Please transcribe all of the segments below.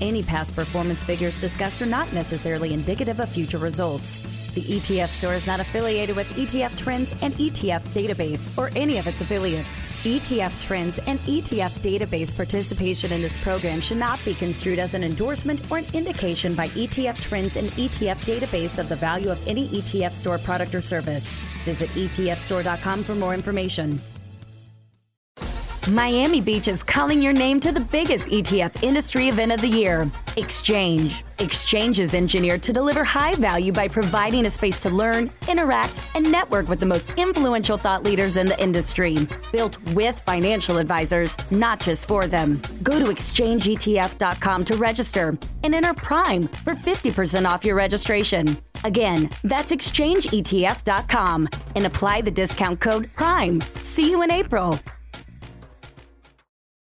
Any past performance figures discussed are not necessarily indicative of future results. The ETF store is not affiliated with ETF Trends and ETF Database or any of its affiliates. ETF Trends and ETF Database participation in this program should not be construed as an endorsement or an indication by ETF Trends and ETF Database of the value of any ETF store product or service. Visit ETFstore.com for more information. Miami Beach is calling your name to the biggest ETF industry event of the year, Exchange. Exchange is engineered to deliver high value by providing a space to learn, interact, and network with the most influential thought leaders in the industry. Built with financial advisors, not just for them. Go to exchangeetf.com to register and enter Prime for 50% off your registration. Again, that's exchangeetf.com and apply the discount code PRIME. See you in April.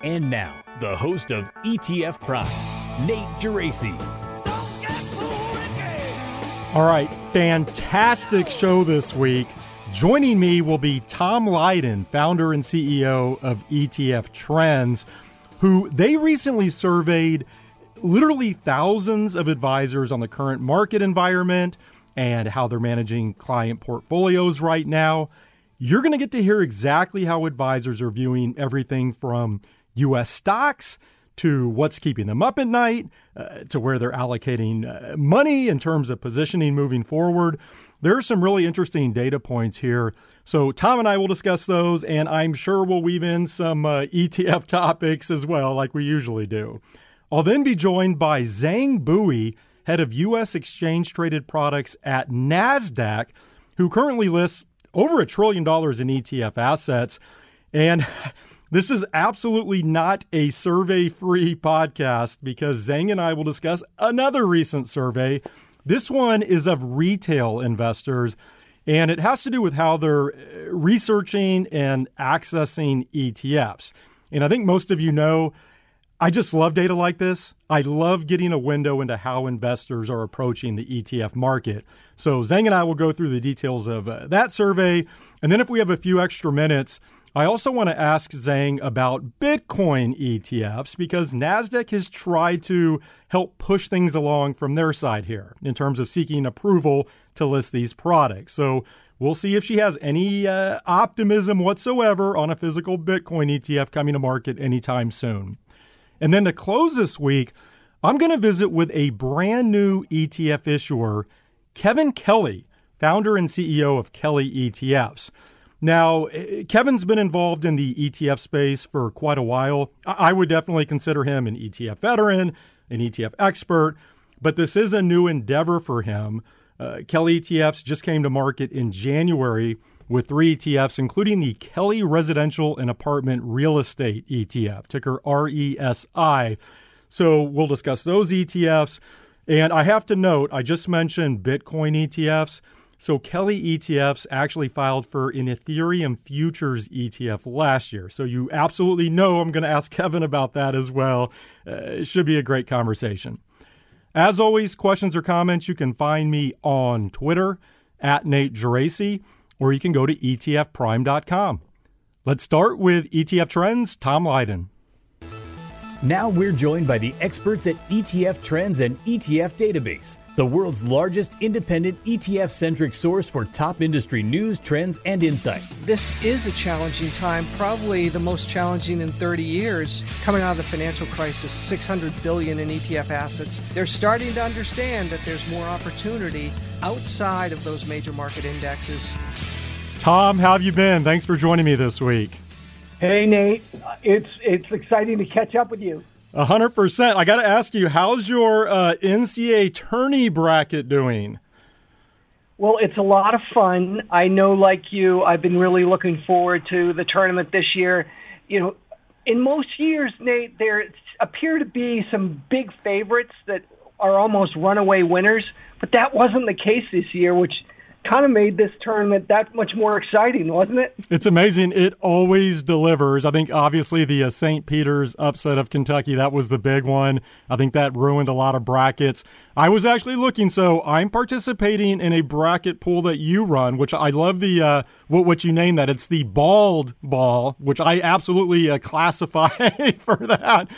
And now, the host of ETF Prime, Nate Geraci. All right, fantastic show this week. Joining me will be Tom Lydon, founder and CEO of ETF Trends, who they recently surveyed literally thousands of advisors on the current market environment and how they're managing client portfolios right now. You're going to get to hear exactly how advisors are viewing everything from US stocks to what's keeping them up at night, uh, to where they're allocating uh, money in terms of positioning moving forward. There are some really interesting data points here. So, Tom and I will discuss those, and I'm sure we'll weave in some uh, ETF topics as well, like we usually do. I'll then be joined by Giang Bui, head of U.S. exchange traded products at NASDAQ, who currently lists over a trillion dollars in ETF assets. And This is absolutely not a survey free podcast because Giang and I will discuss another recent survey. This one is of retail investors, and it has to do with how they're uh, researching and accessing ETFs. And I think most of you know I just love data like this. I love getting a window into how investors are approaching the ETF market. So Giang and I will go through the details of uh, that survey. And then if we have a few extra minutes, I also want to ask Giang about Bitcoin ETFs because NASDAQ has tried to help push things along from their side here in terms of seeking approval to list these products. So we'll see if she has any uh, optimism whatsoever on a physical Bitcoin ETF coming to market anytime soon. And then to close this week, I'm going to visit with a brand new ETF issuer, Kevin Kelly, founder and CEO of Kelly ETFs. Now, eh, Kevin's been involved in the ETF space for quite a while. I would definitely consider him an ETF veteran, an ETF expert, but this is a new endeavor for him. Uh, Kelly ETFs just came to market in January with three ETFs, including the Kelly Residential and Apartment Real Estate ETF, ticker RESI. So we'll discuss those ETFs. And I have to note, I just mentioned Bitcoin ETFs. So Kelly ETFs actually filed for an Ethereum futures ETF last year. So you absolutely know I'm going to ask Kevin about that as well. Uh, it should be a great conversation. As always, questions or comments, you can find me on Twitter at Nate Geraci, or you can go to etfprime.com. Let's start with ETF Trends, Tom Lydon. Now we're joined by the experts at ETF Trends and ETF Database the world's largest independent ETF centric source for top industry news, trends, and insights. This is a challenging time, probably the most challenging in 30 years. Coming out of the financial crisis, 600 billion in ETF assets. They're starting to understand that there's more opportunity outside of those major market indexes. Tom, how have you been? Thanks for joining me this week. Hey Nate, it's it's exciting to catch up with you. Hundred percent. I got to ask you, how's your uh, NCAA tourney bracket doing? Well, it's a lot of fun. I know, like you, I've been really looking forward to the tournament this year. You know, in most years, Nate, there appear to be some big favorites that are almost runaway winners, but that wasn't the case this year, which kind of made this tournament that much more exciting, wasn't it? It's amazing. It always delivers. I think obviously the uh, St. Peter's upset of Kentucky, that was the big one. I think that ruined a lot of brackets. I was actually looking, so I'm participating in a bracket pool that you run, which I love the uh, what what you name that. It's the bald ball, which I absolutely uh, classify for that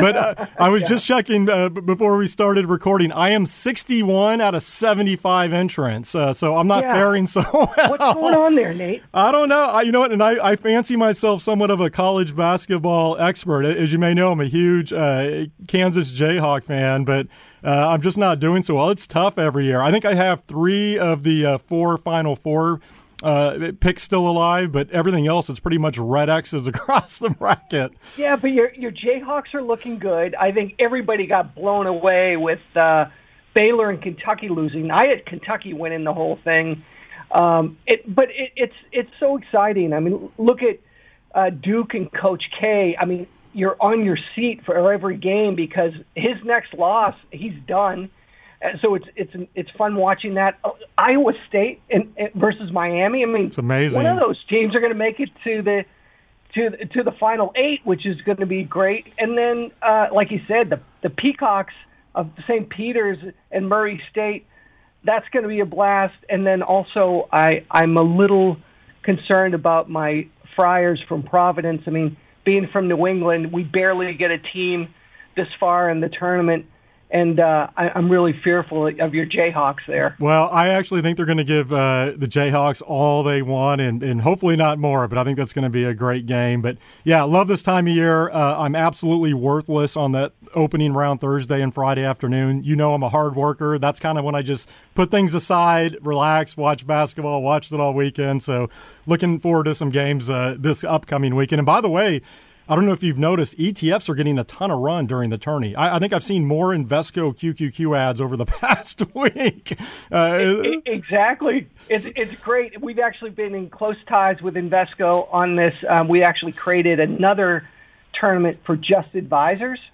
but uh, I was yeah. just checking uh, before we started recording. I am 61 out of 75 entrants, uh, so I'm not yeah. faring so well. What's going on there, Nate? I don't know. I, you know what? And I, I, fancy myself somewhat of a college basketball expert. As you may know, I'm a huge uh, Kansas Jayhawk fan, but uh, I'm just not doing so well. It's tough every year. I think I have three of the uh, four Final Four uh, pick's still alive, but everything else is pretty much red X's across the bracket. Yeah, but your your Jayhawks are looking good. I think everybody got blown away with uh, Baylor and Kentucky losing. I had Kentucky winning the whole thing. Um, it, but it, it's it's so exciting. I mean, look at uh, Duke and Coach K. I mean, you're on your seat for every game because his next loss, he's done so it's it's it's fun watching that Iowa State and, and versus Miami. I mean, it's amazing. One of those teams are going to make it to the to the, to the final eight, which is going to be great. And then, uh, like you said, the the Peacocks of St. Peter's and Murray State. That's going to be a blast. And then also, I I'm a little concerned about my Friars from Providence. I mean, being from New England, we barely get a team this far in the tournament and uh, I, am really fearful of your Jayhawks there. Well, I actually think they're going to give uh, the Jayhawks all they want, and, and hopefully not more. But I think that's going to be a great game. But yeah, love this time of year. Uh, I'm absolutely worthless on that opening round Thursday and Friday afternoon. You know, I'm a hard worker. That's kind of when I just put things aside, relax, watch basketball, watch it all weekend. So looking forward to some games uh, this upcoming weekend. And by the way. I don't know if you've noticed, ETFs are getting a ton of run during the tourney. I, I think I've seen more Invesco QQQ ads over the past week. Uh, exactly. It's, it's great. We've actually been in close ties with Invesco on this. Um, we actually created another tournament for just advisors –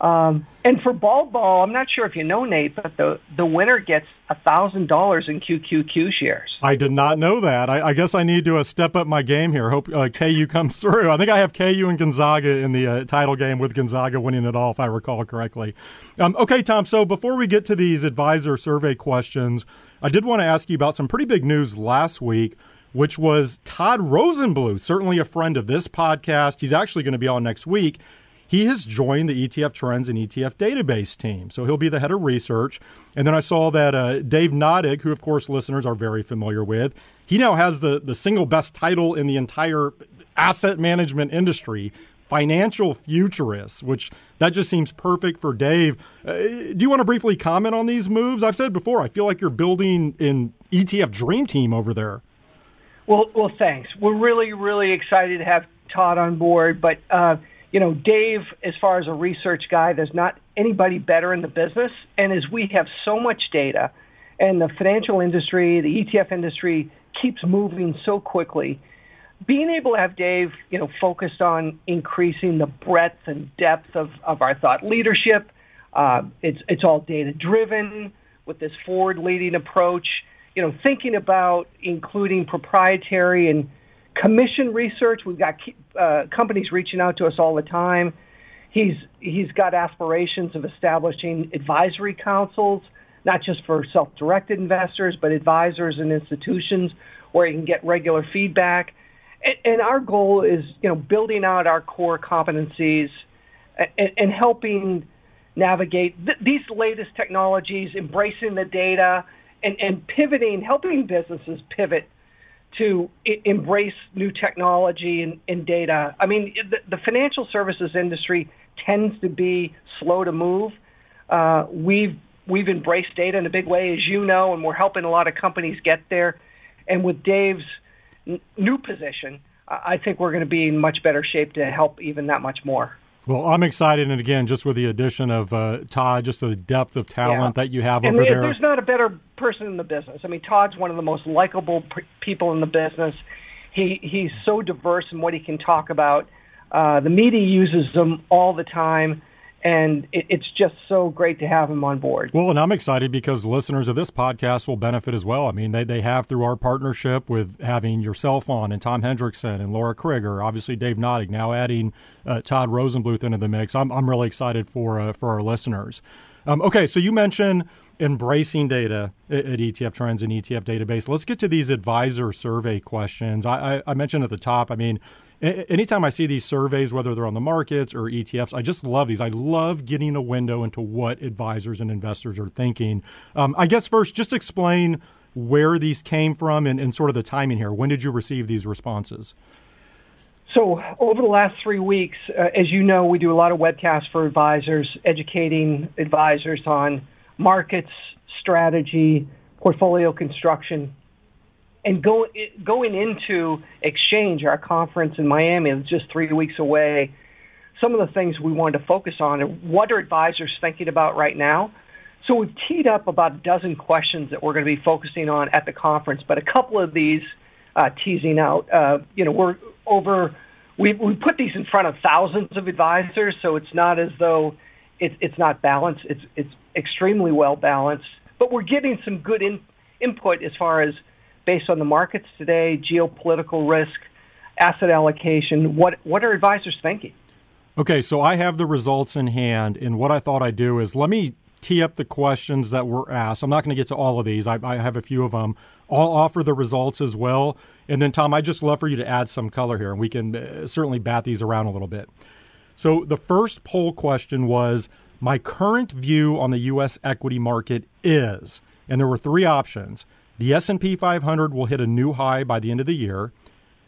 um, and for ball ball, I'm not sure if you know Nate, but the the winner gets a thousand dollars in QQQ shares. I did not know that. I, I guess I need to uh, step up my game here. Hope uh, KU comes through. I think I have KU and Gonzaga in the uh, title game with Gonzaga winning it all, if I recall correctly. Um, okay, Tom. So before we get to these advisor survey questions, I did want to ask you about some pretty big news last week which was Todd Rosenbluth, certainly a friend of this podcast. He's actually going to be on next week. He has joined the ETF Trends and ETF Database team. So he'll be the head of research. And then I saw that uh, Dave Nadig, who, of course, listeners are very familiar with, he now has the, the single best title in the entire asset management industry financial futurist, which that just seems perfect for Dave. Uh, do you want to briefly comment on these moves? I've said before, I feel like you're building an ETF dream team over there. Well, well, thanks. We're really, really excited to have Todd on board, but uh, you know, Dave, as far as a research guy, there's not anybody better in the business. And as we have so much data, and the financial industry, the ETF industry keeps moving so quickly, being able to have Dave, you know, focused on increasing the breadth and depth of, of our thought leadership. Uh, it's it's all data driven with this forward leading approach. You know, thinking about including proprietary and commission research. We've got uh, companies reaching out to us all the time. He's he's got aspirations of establishing advisory councils, not just for self-directed investors, but advisors and institutions where he can get regular feedback. And, and our goal is, you know, building out our core competencies and, and helping navigate th- these latest technologies, embracing the data, and, and pivoting, helping businesses pivot to I- embrace new technology and, and data. I mean, the, the, financial services industry tends to be slow to move. Uh, we've we've embraced data in a big way, as you know, and we're helping a lot of companies get there. And with Dave's n- new position, I think we're going to be in much better shape to help even that much more. Well, I'm excited, and again, just with the addition of uh, Todd, just the depth of talent yeah. that you have and over there, there. There's not a better person in the business. I mean, Todd's one of the most likable p- people in the business. He he's so diverse in what he can talk about. Uh, the media uses them all the time and it, it's just so great to have him on board. Well, and I'm excited because listeners of this podcast will benefit as well. I mean, they, they have through our partnership with having yourself on and Tom Hendrickson and Lara Crigger, obviously Dave Nadig, now adding uh, Todd Rosenbluth into the mix. I'm, I'm really excited for, uh, for our listeners. Um, okay, so you mentioned embracing data at, at, ETF Trends and ETF Database. Let's get to these advisor survey questions. I, I, I mentioned at the top, I mean, anytime I see these surveys, whether they're on the markets or ETFs, I just love these. I love getting a window into what advisors and investors are thinking. Um, I guess first, just explain where these came from and, and sort of the timing here. When did you receive these responses? So, over the last three weeks, uh, as you know, we do a lot of webcasts for advisors, educating advisors on markets, strategy, portfolio construction, and go, going into Exchange, our conference in Miami, is just three weeks away. Some of the things we wanted to focus on are what are advisors thinking about right now? So we've teed up about a dozen questions that we're going to be focusing on at the conference, but a couple of these uh, teasing out, uh, you know, we're over, we, we put these in front of thousands of advisors, so it's not as though it, it's not balanced. It's, it's extremely well balanced, but we're getting some good in, input as far as based on the markets today, geopolitical risk, asset allocation. What what are advisors thinking? Okay, so I have the results in hand, and what I thought I'd do is let me tee up the questions that were asked. I'm not going to get to all of these. I, I, have a few of them. I'll offer the results as well, and then Tom, I just love for you to add some color here, and we can uh, certainly bat these around a little bit. So the first poll question was my current view on the U.S. equity market is, and there were three options. The S&P 500 will hit a new high by the end of the year.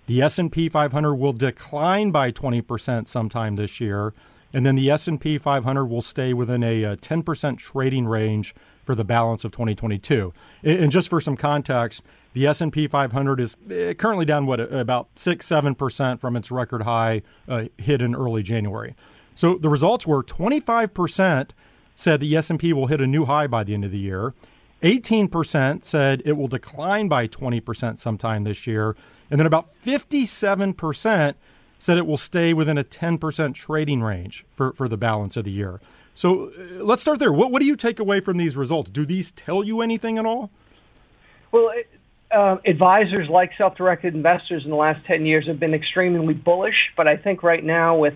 The S&P 500 will decline by 20% sometime this year, and then the S&P 500 will stay within a, a 10% trading range for the balance of 2022. And just for some context, the S&P 500 is eh, currently down what about 6 7% from its record high uh, hit in early January. So the results were 25% said the S&P will hit a new high by the end of the year. 18% said it will decline by 20% sometime this year. And then about 57% said it will stay within a 10% trading range for, for the balance of the year. So uh, let's start there. What, what do you take away from these results? Do these tell you anything at all? Well, uh, advisors like self directed investors in the last 10 years have been extremely bullish, but I think right now with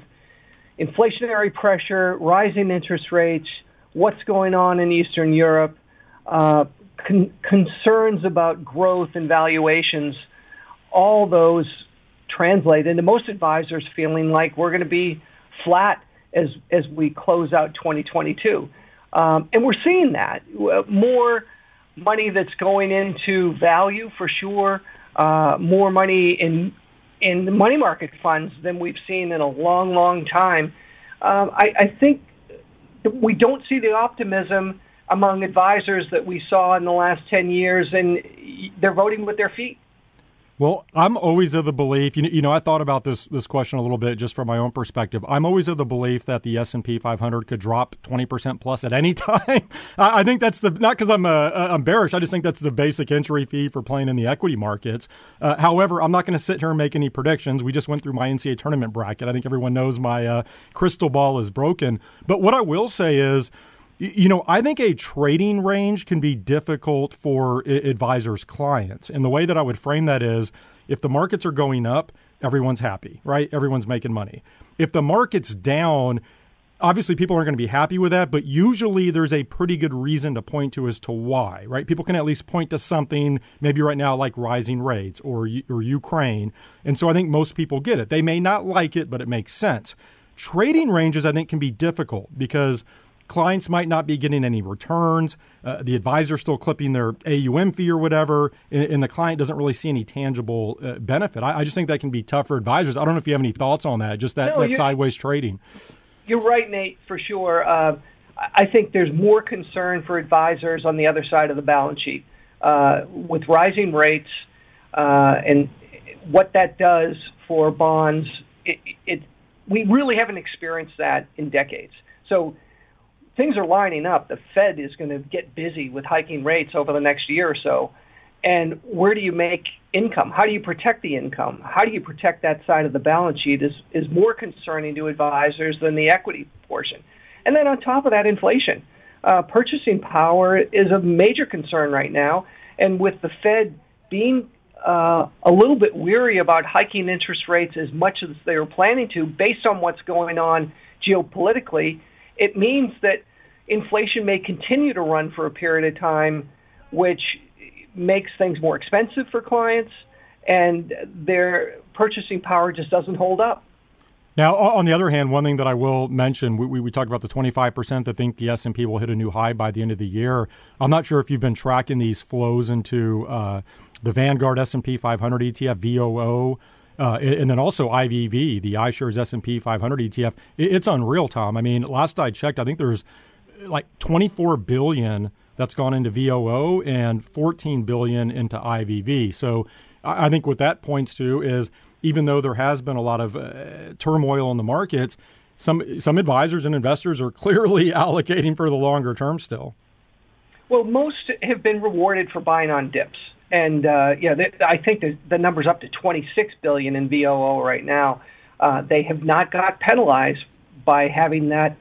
inflationary pressure, rising interest rates, what's going on in Eastern Europe, uh, con- concerns about growth and valuations, all those translate into most advisors feeling like we're going to be flat as as we close out 2022, um, and we're seeing that more money that's going into value for sure, uh, more money in in the money market funds than we've seen in a long, long time. Um, I, I think we don't see the optimism among advisors that we saw in the last 10 years, and they're voting with their feet. Well, I'm always of the belief. You know, you know, I thought about this this question a little bit just from my own perspective. I'm always of the belief that the S and P 500 could drop 20 percent plus at any time. I think that's the not because I'm uh, I'm bearish. I just think that's the basic entry fee for playing in the equity markets. Uh, however, I'm not going to sit here and make any predictions. We just went through my NCAA tournament bracket. I think everyone knows my uh, crystal ball is broken. But what I will say is you know, I think a trading range can be difficult for advisors' clients. And the way that I would frame that is if the markets are going up, everyone's happy, right? Everyone's making money. If the market's down, obviously people aren't going to be happy with that, but usually there's a pretty good reason to point to as to why, right? People can at least point to something, maybe right now like rising rates or or Ukraine, and so I think most people get it. They may not like it, but it makes sense. Trading ranges I think can be difficult because clients might not be getting any returns. Uh, the advisor's still clipping their AUM fee or whatever, and, and the client doesn't really see any tangible uh, benefit. I, I, just think that can be tough for advisors. I don't know if you have any thoughts on that, just that, no, that sideways trading. You're right, Nate, for sure. Uh, I think there's more concern for advisors on the other side of the balance sheet. Uh, with rising rates uh, and what that does for bonds, it, it we really haven't experienced that in decades. So things are lining up. The Fed is going to get busy with hiking rates over the next year or so. And where do you make income? How do you protect the income? How do you protect that side of the balance sheet is, is more concerning to advisors than the equity portion. And then on top of that, inflation. Uh, purchasing power is a major concern right now. And with the Fed being uh, a little bit weary about hiking interest rates as much as they were planning to, based on what's going on geopolitically, it means that inflation may continue to run for a period of time, which makes things more expensive for clients, and their purchasing power just doesn't hold up. Now, on the other hand, one thing that I will mention, we, we talked about the 25% that think the S&P will hit a new high by the end of the year. I'm not sure if you've been tracking these flows into uh, the Vanguard S&P 500 ETF, VOO, uh, and then also IVV, the iShares S&P 500 ETF. It's unreal, Tom. I mean, last I checked, I think there's like 24 billion that's gone into VOO and 14 billion into IVV. So I think what that points to is – even though there has been a lot of uh, turmoil in the markets, some some advisors and investors are clearly allocating for the longer term still. Well, most have been rewarded for buying on dips, and uh, yeah, they, I think the, the number's up to 26 billion in VOO right now. Uh, they have not got penalized by having that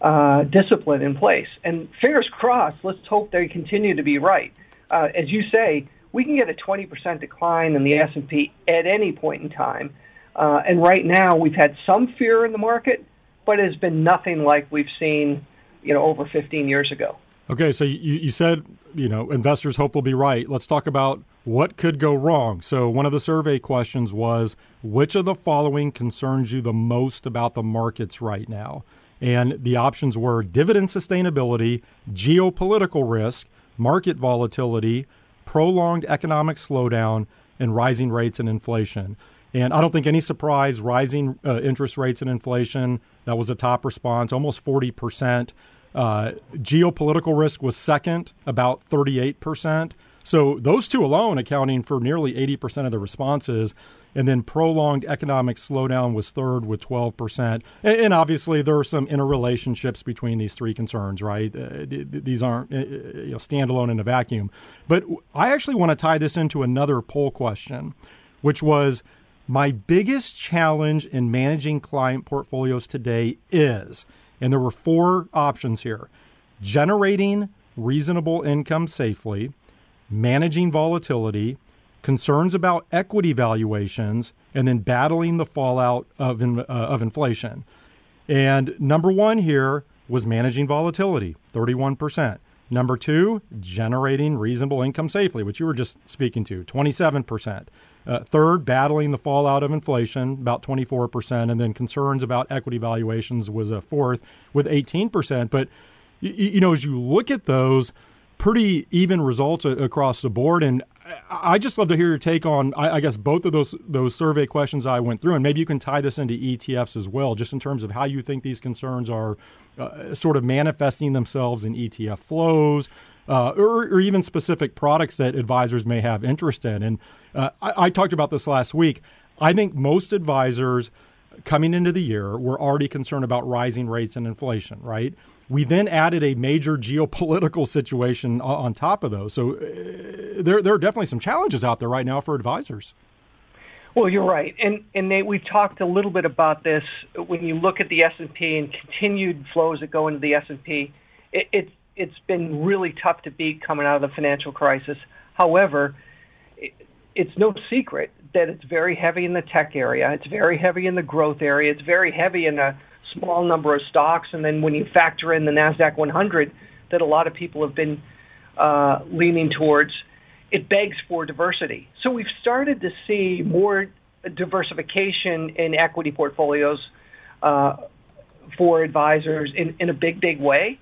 uh, discipline in place. And fingers crossed. Let's hope they continue to be right. Uh, as you say, we can get a 20% decline in the S&P at any point in time. Uh, and right now, we've had some fear in the market, but it has been nothing like we've seen, you know, over 15 years ago. Okay, so you, you said, you know, investors hope they'll be right. Let's talk about what could go wrong. So one of the survey questions was, which of the following concerns you the most about the markets right now? And the options were dividend sustainability, geopolitical risk, market volatility, prolonged economic slowdown, and rising rates and inflation. And I don't think any surprise, rising uh, interest rates and inflation, that was a top response, almost 40%. Uh, geopolitical risk was second, about 38%. So those two alone accounting for nearly 80% of the responses. And then prolonged economic slowdown was third with 12%. And, and obviously, there are some interrelationships between these three concerns, right? Uh, these aren't uh, uh, you know, standalone in a vacuum. But I actually want to tie this into another poll question, which was my biggest challenge in managing client portfolios today is, and there were four options here generating reasonable income safely managing volatility, concerns about equity valuations, and then battling the fallout of, in, uh, of inflation. And number one here was managing volatility, 31%. Number two, generating reasonable income safely, which you were just speaking to, 27%. Uh, third, battling the fallout of inflation, about 24%. And then concerns about equity valuations was a fourth with 18%. But, you, you know, as you look at those, pretty even results across the board. And I just love to hear your take on, I guess, both of those those survey questions I went through, and maybe you can tie this into ETFs as well, just in terms of how you think these concerns are uh, sort of manifesting themselves in ETF flows. Uh, or, or, even specific products that advisors may have interest in. And uh, I, I talked about this last week. I think most advisors coming into the year were already concerned about rising rates and inflation, right? We then added a major geopolitical situation on top of those. So uh, there, there are definitely some challenges out there right now for advisors. Well, you're right, and and Nate, we've talked a little bit about this. When you look at the S and P and continued flows that go into the S and P, it, it it's been really tough to beat coming out of the financial crisis. However, it, it's no secret that it's very heavy in the tech area. It's very heavy in the growth area. It's very heavy in a small number of stocks, and then when you factor in the Nasdaq 100 that a lot of people have been uh, leaning towards, it begs for diversity. So we've started to see more diversification in equity portfolios uh, for advisors in, in a big, big way.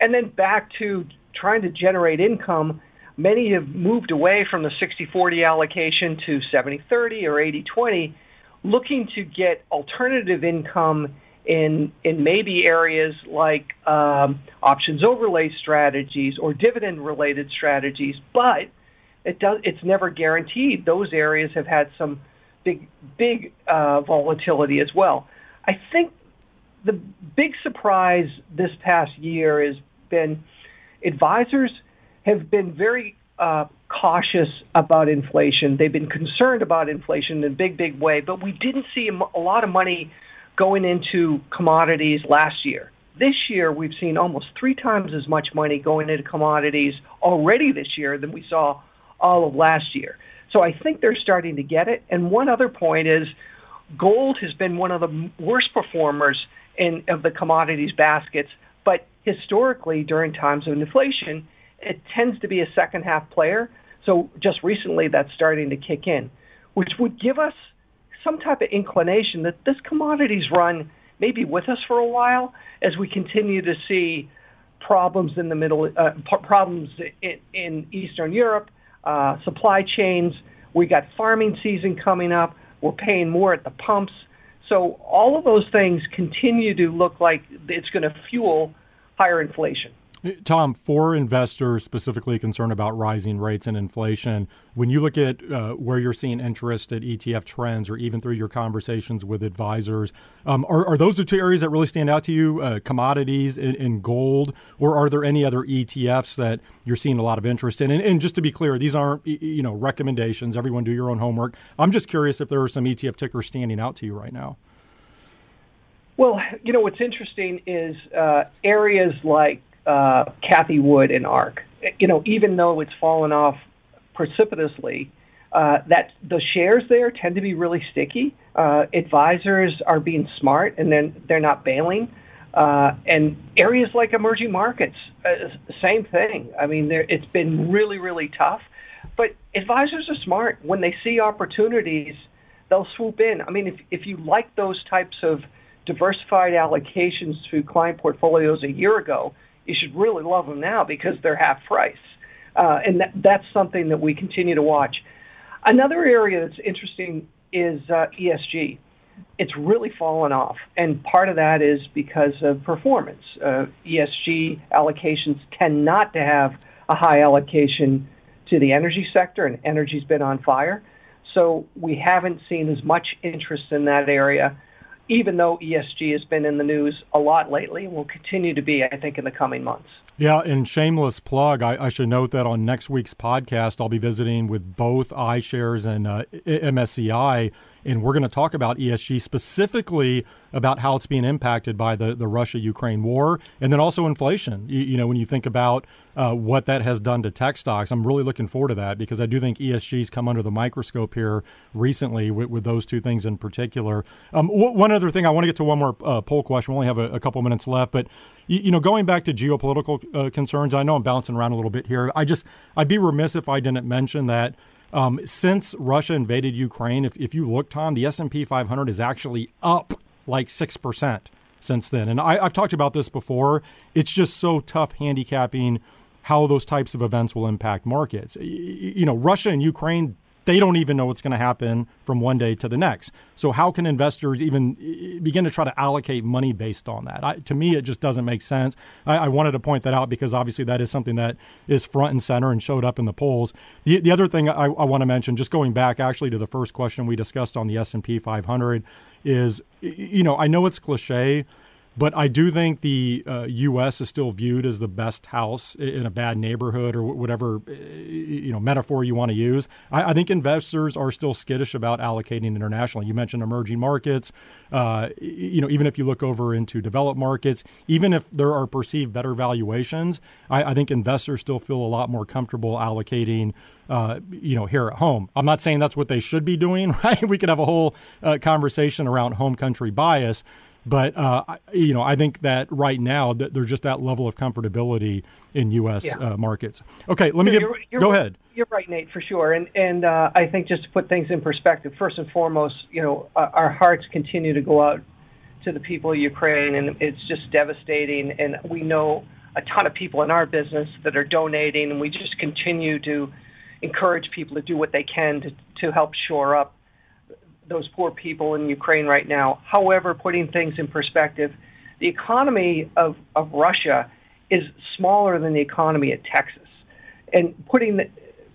And then back to trying to generate income, many have moved away from the 60 40 allocation to 70 30 or 80 20, looking to get alternative income in in maybe areas like um, options overlay strategies or dividend related strategies, but it does it's never guaranteed. Those areas have had some big big uh, volatility as well. I think the big surprise this past year has been advisors have been very uh, cautious about inflation. They've been concerned about inflation in a big, big way, but we didn't see a lot of money going into commodities last year. This year, we've seen almost three times as much money going into commodities already this year than we saw all of last year. So I think they're starting to get it. And one other point is gold has been one of the worst performers in of the commodities baskets, but historically during times of inflation, it tends to be a second half player. So just recently that's starting to kick in, which would give us some type of inclination that this commodities run may be with us for a while as we continue to see problems in the middle, uh, problems in, in Eastern Europe, uh, supply chains. We got farming season coming up. We're paying more at the pumps. So all of those things continue to look like it's going to fuel higher inflation. Tom, for investors specifically concerned about rising rates and inflation, when you look at uh, where you're seeing interest at ETF trends or even through your conversations with advisors, um, are, are, those the two areas that really stand out to you, uh, commodities and, and, gold, or are there any other ETFs that you're seeing a lot of interest in? And, and, just to be clear, these aren't you know recommendations. Everyone do your own homework. I'm just curious if there are some ETF tickers standing out to you right now. Well, you know what's interesting is uh, areas like uh, Cathie Wood and ARK. You know, even though it's fallen off precipitously, uh, that the shares there tend to be really sticky. Uh, advisors are being smart and then they're not bailing. Uh, and areas like emerging markets, uh, same thing. I mean, it's been really, really tough. But advisors are smart. When they see opportunities, they'll swoop in. I mean, if if you like those types of diversified allocations to client portfolios a year ago, you should really love them now because they're half price. Uh, and that, that's something that we continue to watch. Another area that's interesting is uh, ESG. It's really fallen off, and part of that is because of performance. Uh, ESG allocations tend not to have a high allocation to the energy sector, and energy's been on fire. So we haven't seen as much interest in that area even though ESG has been in the news a lot lately and will continue to be, I think, in the coming months. Yeah, and shameless plug, I, I should note that on next week's podcast, I'll be visiting with both iShares and uh, MSCI and we're going to talk about ESG specifically about how it's being impacted by the, the Russia Ukraine war and then also inflation. You, you know, when you think about uh, what that has done to tech stocks, I'm really looking forward to that because I do think ESG's come under the microscope here recently with, with those two things in particular. Um, one other thing, I want to get to one more uh, poll question. We only have a, a couple minutes left, but you, you know, going back to geopolitical uh, concerns, I know I'm bouncing around a little bit here. I just, I'd be remiss if I didn't mention that um, since Russia invaded Ukraine, if, if you look, Tom, the S&P 500 is actually up like 6% since then. And I, I've talked about this before. It's just so tough handicapping how those types of events will impact markets. You know, Russia and Ukraine they don't even know what's going to happen from one day to the next. So how can investors even begin to try to allocate money based on that? I, to me, it just doesn't make sense. I, I, wanted to point that out because obviously that is something that is front and center and showed up in the polls. The, the other thing I, I want to mention, just going back actually to the first question we discussed on the S and P 500, is you know I know it's cliche but I do think the uh, U.S. is still viewed as the best house in a bad neighborhood or whatever uh, you know metaphor you want to use. I, I think investors are still skittish about allocating internationally. You mentioned emerging markets. Uh, you know, even if you look over into developed markets, even if there are perceived better valuations, I, I think investors still feel a lot more comfortable allocating uh, you know, here at home. I'm not saying that's what they should be doing, right? We could have a whole uh, conversation around home country bias, but uh, you know, I think that right now that there's just that level of comfortability in U.S. Yeah. Uh, markets. Okay, let me give. You're, you're go ahead. You're right, Nate, for sure. And and uh, I think just to put things in perspective, first and foremost, you know, our hearts continue to go out to the people of Ukraine, and it's just devastating. And we know a ton of people in our business that are donating, and we just continue to encourage people to do what they can to to help shore up those poor people in Ukraine right now. However, putting things in perspective, the economy of, of Russia is smaller than the economy of Texas. And putting the,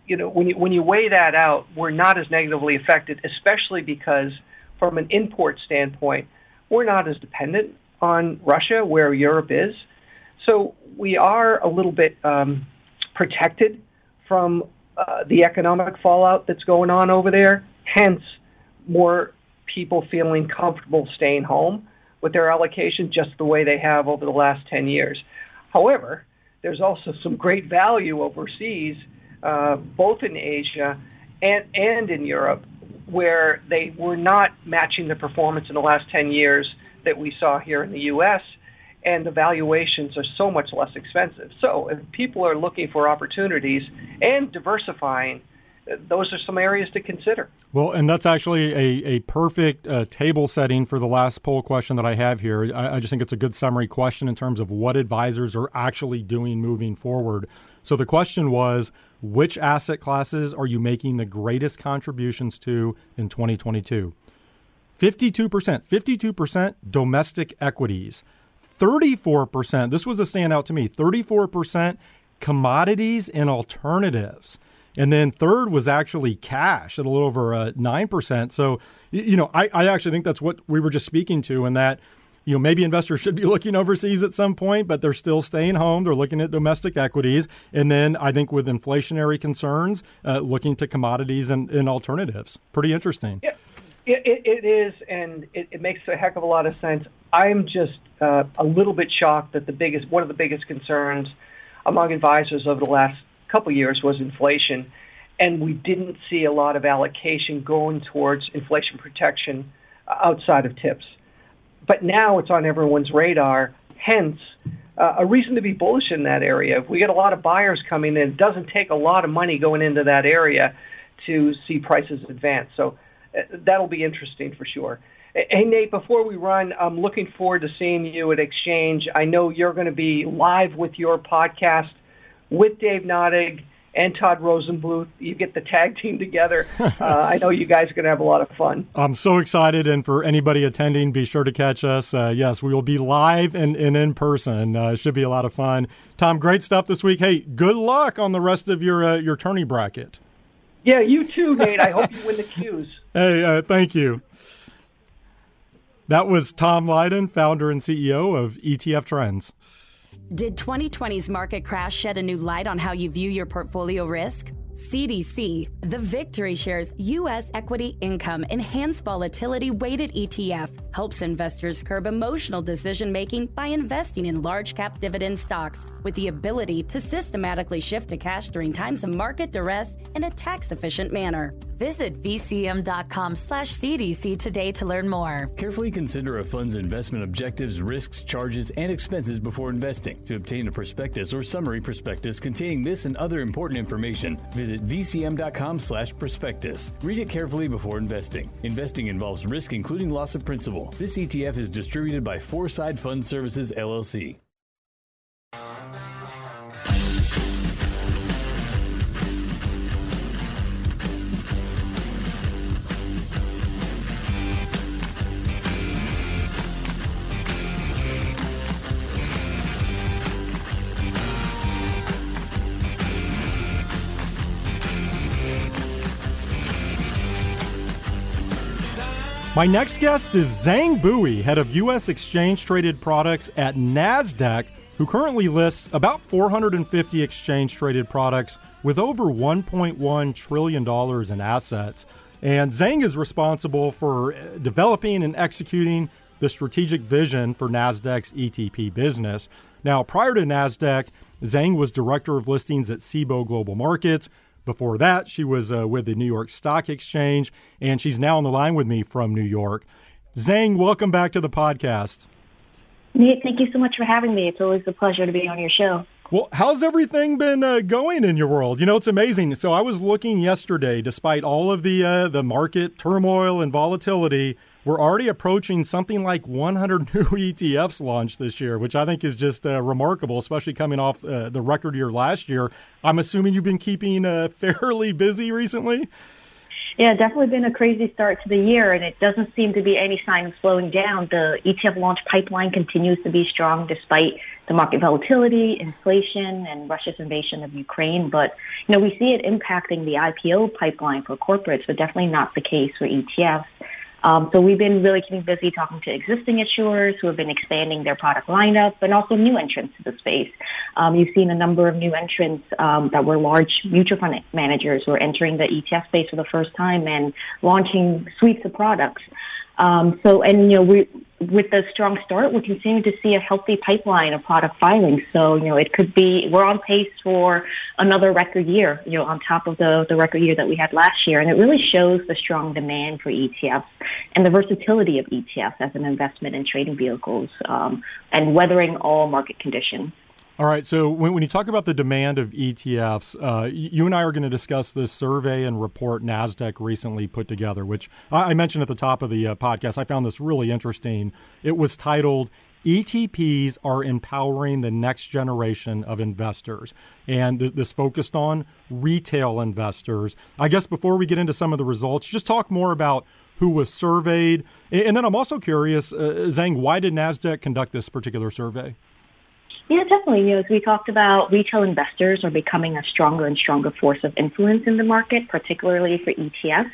you know, when you, when you weigh that out, we're not as negatively affected, especially because from an import standpoint, we're not as dependent on Russia where Europe is. So we are a little bit um, protected from uh, the economic fallout that's going on over there. Hence, more people feeling comfortable staying home with their allocation just the way they have over the last 10 years. However, there's also some great value overseas, uh, both in Asia and, and in Europe, where they were not matching the performance in the last 10 years that we saw here in the U.S., and the valuations are so much less expensive. So if people are looking for opportunities and diversifying, those are some areas to consider. Well, and that's actually a, a perfect uh, table setting for the last poll question that I have here. I, I, just think it's a good summary question in terms of what advisors are actually doing moving forward. So the question was which asset classes are you making the greatest contributions to in 2022? 52%, 52% domestic equities. 34%, this was a standout to me, 34% commodities and alternatives. And then third was actually cash at a little over uh, 9%. So, you know, I, I actually think that's what we were just speaking to, and that, you know, maybe investors should be looking overseas at some point, but they're still staying home. They're looking at domestic equities. And then I think with inflationary concerns, uh, looking to commodities and, and alternatives. Pretty interesting. Yeah. It, it, it is, and it, it, makes a heck of a lot of sense. I'm just uh, a little bit shocked that the biggest, one of the biggest concerns among advisors over the last couple years was inflation, and we didn't see a lot of allocation going towards inflation protection outside of tips. But now it's on everyone's radar. Hence, uh, a reason to be bullish in that area. If we get a lot of buyers coming in, it doesn't take a lot of money going into that area to see prices advance. So uh, that'll be interesting for sure. Hey, Nate, before we run, I'm looking forward to seeing you at Exchange. I know you're going to be live with your podcast with Dave Nadig and Todd Rosenbluth. You get the tag team together. Uh, I know you guys are going to have a lot of fun. I'm so excited. And for anybody attending, be sure to catch us. Uh, yes, we will be live and, and in person. Uh, it should be a lot of fun. Tom, great stuff this week. Hey, good luck on the rest of your, uh, your tourney bracket. Yeah, you too, Nate. I hope you win the Qs. Hey, uh, thank you. That was Tom Lydon, founder and CEO of ETF Trends. Did 2020's market crash shed a new light on how you view your portfolio risk? CDC, the Victory Shares U.S. Equity Income Enhanced Volatility Weighted ETF, helps investors curb emotional decision making by investing in large cap dividend stocks with the ability to systematically shift to cash during times of market duress in a tax efficient manner. Visit vcm.com slash CDC today to learn more. Carefully consider a fund's investment objectives, risks, charges, and expenses before investing. To obtain a prospectus or summary prospectus containing this and other important information, visit vcm.com slash prospectus. Read it carefully before investing. Investing involves risk, including loss of principal. This ETF is distributed by Foreside Fund Services, LLC. My next guest is Giang Bui, head of U.S. exchange traded products at NASDAQ, who currently lists about 450 exchange traded products with over $1.1 trillion in assets. And Giang is responsible for uh, developing and executing the strategic vision for NASDAQ's ETP business. Now, prior to NASDAQ, Giang was director of listings at Cboe Global Markets, before that, she was uh, with the New York Stock Exchange, and she's now on the line with me from New York. Giang, welcome back to the podcast. Nate, thank you so much for having me. It's always a pleasure to be on your show. Well, how's everything been uh, going in your world? You know, it's amazing. So I was looking yesterday, despite all of the uh, the market turmoil and volatility, we're already approaching something like 100 new ETFs launched this year, which I think is just uh, remarkable, especially coming off uh, the record year last year. I'm assuming you've been keeping uh, fairly busy recently. Yeah, definitely been a crazy start to the year, and it doesn't seem to be any sign of slowing down. The ETF launch pipeline continues to be strong despite the market volatility, inflation, and Russia's invasion of Ukraine. But, you know, we see it impacting the IPO pipeline for corporates, but definitely not the case for ETFs. Um, so we've been really keeping busy talking to existing issuers who have been expanding their product lineup and also new entrants to the space. Um, you've seen a number of new entrants um, that were large mutual fund managers who are entering the ETF space for the first time and launching suites of products. Um, so, and you know, we with the strong start, we continue to see a healthy pipeline of product filings. So, you know, it could be we're on pace for another record year. You know, on top of the the record year that we had last year, and it really shows the strong demand for ETFs and the versatility of ETFs as an investment in trading vehicles um, and weathering all market conditions. All right. So when, when you talk about the demand of ETFs, uh, you and I are going to discuss this survey and report NASDAQ recently put together, which I mentioned at the top of the uh, podcast. I found this really interesting. It was titled ETPs are empowering the next generation of investors. And th- this focused on retail investors. I guess before we get into some of the results, just talk more about who was surveyed. And then I'm also curious, uh, Giang, why did NASDAQ conduct this particular survey? Yeah, definitely. You know, as we talked about, retail investors are becoming a stronger and stronger force of influence in the market, particularly for ETFs.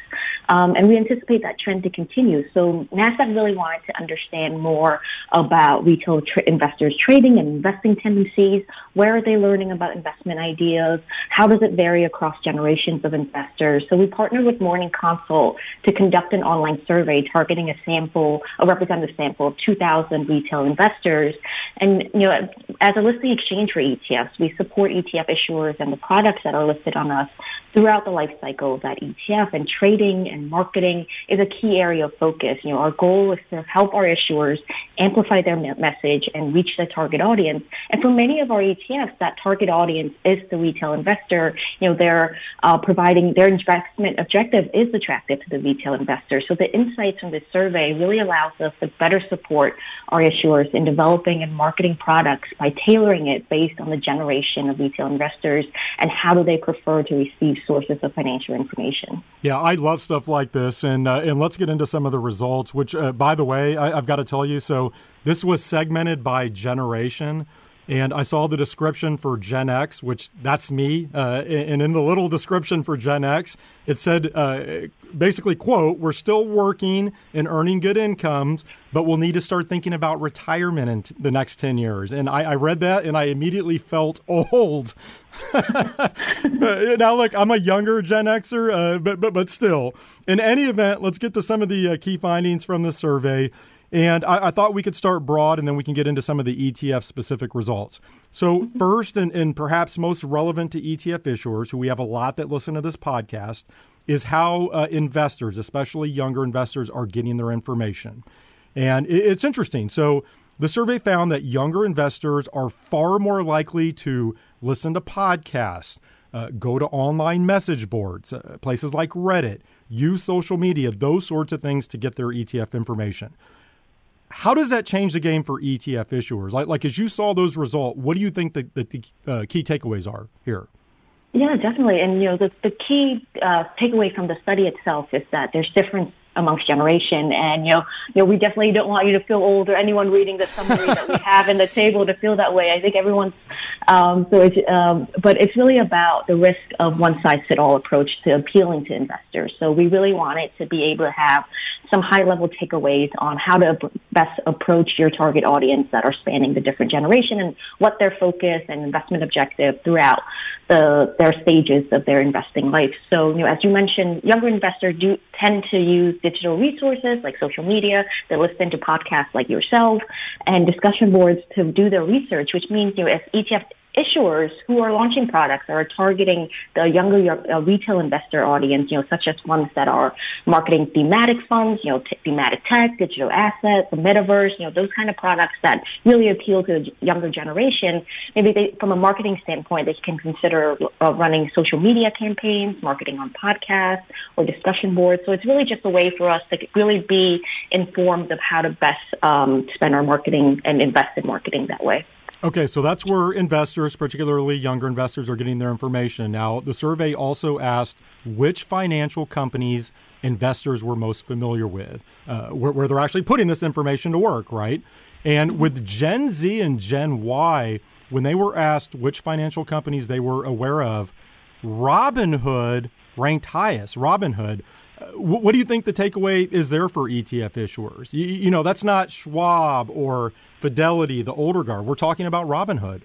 Um, and we anticipate that trend to continue. So NASDAQ really wanted to understand more about retail tra- investors trading and investing tendencies. Where are they learning about investment ideas? How does it vary across generations of investors? So we partnered with Morning Consult to conduct an online survey targeting a sample, a representative sample of 2,000 retail investors. And, you know, as a listing exchange for ETFs, we support ETF issuers and the products that are listed on us throughout the life cycle of that ETF and trading and marketing is a key area of focus. You know, our goal is to help our issuers amplify their message and reach the target audience. And for many of our ETFs, that target audience is the retail investor. You know, they're uh, providing their investment objective is attractive to the retail investor. So the insights from this survey really allows us to better support our issuers in developing and marketing products by tailoring it based on the generation of retail investors and how do they prefer to receive sources of financial information. Yeah, I love stuff like this, and uh, and let's get into some of the results. Which, uh, by the way, I, I've got to tell you, so this was segmented by generation. And I saw the description for Gen X, which that's me. Uh, and in the little description for Gen X, it said uh, basically, quote, we're still working and earning good incomes, but we'll need to start thinking about retirement in t- the next 10 years. And I, I read that and I immediately felt old. now, look, I'm a younger Gen Xer, uh, but, but, but still. In any event, let's get to some of the uh, key findings from the survey. And I, I, thought we could start broad and then we can get into some of the ETF specific results. So, mm-hmm. first and, and perhaps most relevant to ETF issuers, who we have a lot that listen to this podcast, is how uh, investors, especially younger investors, are getting their information. And it, it's interesting. So, the survey found that younger investors are far more likely to listen to podcasts, uh, go to online message boards, uh, places like Reddit, use social media, those sorts of things to get their ETF information. How does that change the game for ETF issuers? Like, like as you saw those results, what do you think the, the, the uh, key takeaways are here? Yeah, definitely. And you know, the the key uh, takeaway from the study itself is that there's difference amongst generation. And you know, you know, we definitely don't want you to feel old or anyone reading the summary that we have in the table to feel that way. I think everyone's um, so it's um, but it's really about the risk of one size fit all approach to appealing to investors. So we really wanted to be able to have some high level takeaways on how to best approach your target audience that are spanning the different generation and what their focus and investment objective throughout the, their stages of their investing life. So, you know, as you mentioned, younger investors do tend to use digital resources like social media. They listen to podcasts like yourself and discussion boards to do their research, which means, you know, as ETF issuers who are launching products that are targeting the younger uh, retail investor audience, you know, such as ones that are marketing thematic funds, you know, t- thematic tech, digital assets, the metaverse, you know, those kind of products that really appeal to the younger generation. Maybe they, from a marketing standpoint, they can consider uh, running social media campaigns, marketing on podcasts or discussion boards. So it's really just a way for us to really be informed of how to best um, spend our marketing and invest in marketing that way. Okay, so that's where investors, particularly younger investors, are getting their information. Now, the survey also asked which financial companies investors were most familiar with, uh, where, where, they're actually putting this information to work, right? And with Gen Z and Gen Y, when they were asked which financial companies they were aware of, Robinhood ranked highest. Robinhood. What do you think the takeaway is there for ETF issuers? You, you know, that's not Schwab or Fidelity, the older guard. We're talking about Robinhood.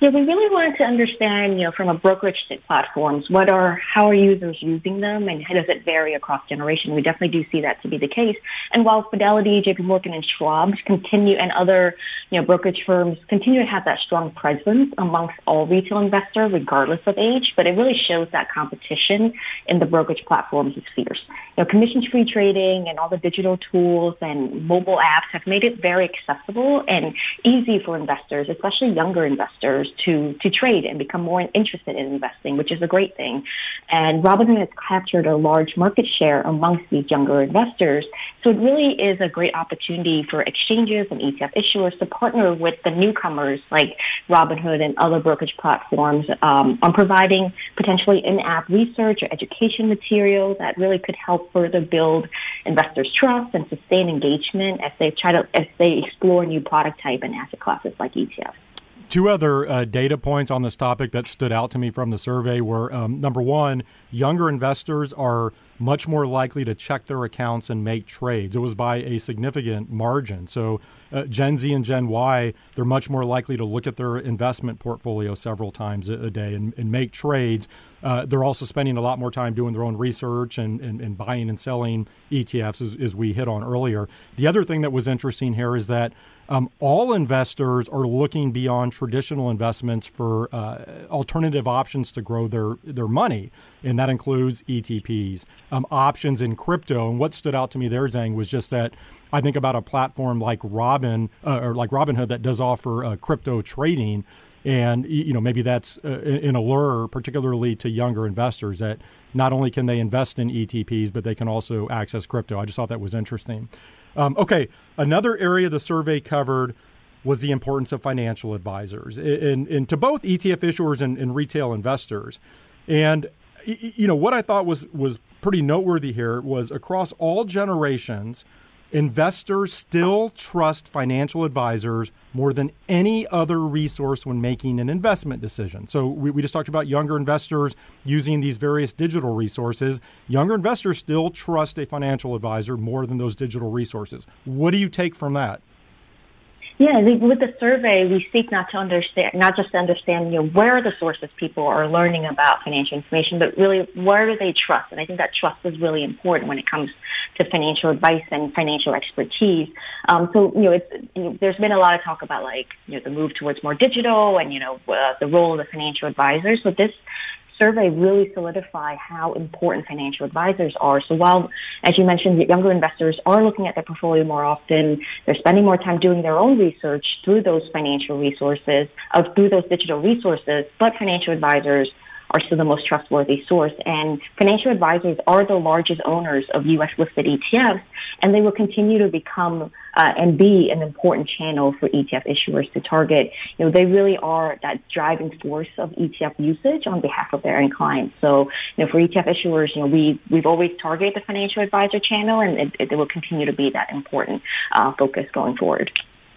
Yeah, we really wanted to understand, you know, from a brokerage platforms, what are how are users using them, and how does it vary across generation? We definitely do see that to be the case. And while Fidelity, J.P. Morgan, and Schwab continue, and other, you know, brokerage firms continue to have that strong presence amongst all retail investors, regardless of age, but it really shows that competition in the brokerage platforms is fierce. You know, commission-free trading and all the digital tools and mobile apps have made it very accessible and easy for investors, especially younger investors to, to trade and become more interested in investing, which is a great thing. And Robinhood has captured a large market share amongst these younger investors. So it really is a great opportunity for exchanges and ETF issuers to partner with the newcomers like Robinhood and other brokerage platforms um, on providing potentially in-app research or education material that really could help further build investors' trust and sustain engagement as they try to as they explore new product type and asset classes like ETFs. Two other uh, data points on this topic that stood out to me from the survey were um, number one, younger investors are much more likely to check their accounts and make trades. It was by a significant margin. So, uh, Gen Z and Gen Y, they're much more likely to look at their investment portfolio several times a, a day and, and, make trades. Uh, they're also spending a lot more time doing their own research and, and, and buying and selling ETFs, as, as we hit on earlier. The other thing that was interesting here is that um, all investors are looking beyond traditional investments for uh, alternative options to grow their, their money, and that includes ETPs, um, options in crypto. And what stood out to me there, Giang, was just that I think about a platform like Robin uh, or like Robinhood that does offer uh, crypto trading. And you know maybe that's uh, an allure, particularly to younger investors, that not only can they invest in ETPs, but they can also access crypto. I just thought that was interesting. Um, okay, another area the survey covered was the importance of financial advisors and, and to both ETF issuers and, and retail investors. And you know what I thought was was pretty noteworthy here was across all generations, investors still trust financial advisors more than any other resource when making an investment decision. So we, we just talked about younger investors using these various digital resources. Younger investors still trust a financial advisor more than those digital resources. What do you take from that? Yeah, with the survey, we seek not to understand, not just to understand, you know, where are the sources people are learning about financial information, but really where do they trust? And I think that trust is really important when it comes to financial advice and financial expertise. Um, so, you know, it's, you know, there's been a lot of talk about like, you know, the move towards more digital and, you know, uh, the role of the financial advisor. So this survey really solidify how important financial advisors are. So while, as you mentioned, younger investors are looking at their portfolio more often, they're spending more time doing their own research through those financial resources, uh, through those digital resources, but financial advisors are still the most trustworthy source. And financial advisors are the largest owners of U.S. listed ETFs, and they will continue to become uh, and be an important channel for ETF issuers to target. You know, they really are that driving force of ETF usage on behalf of their end clients. So, you know, for ETF issuers, you know, we we've always targeted the financial advisor channel, and it, it will continue to be that important uh, focus going forward.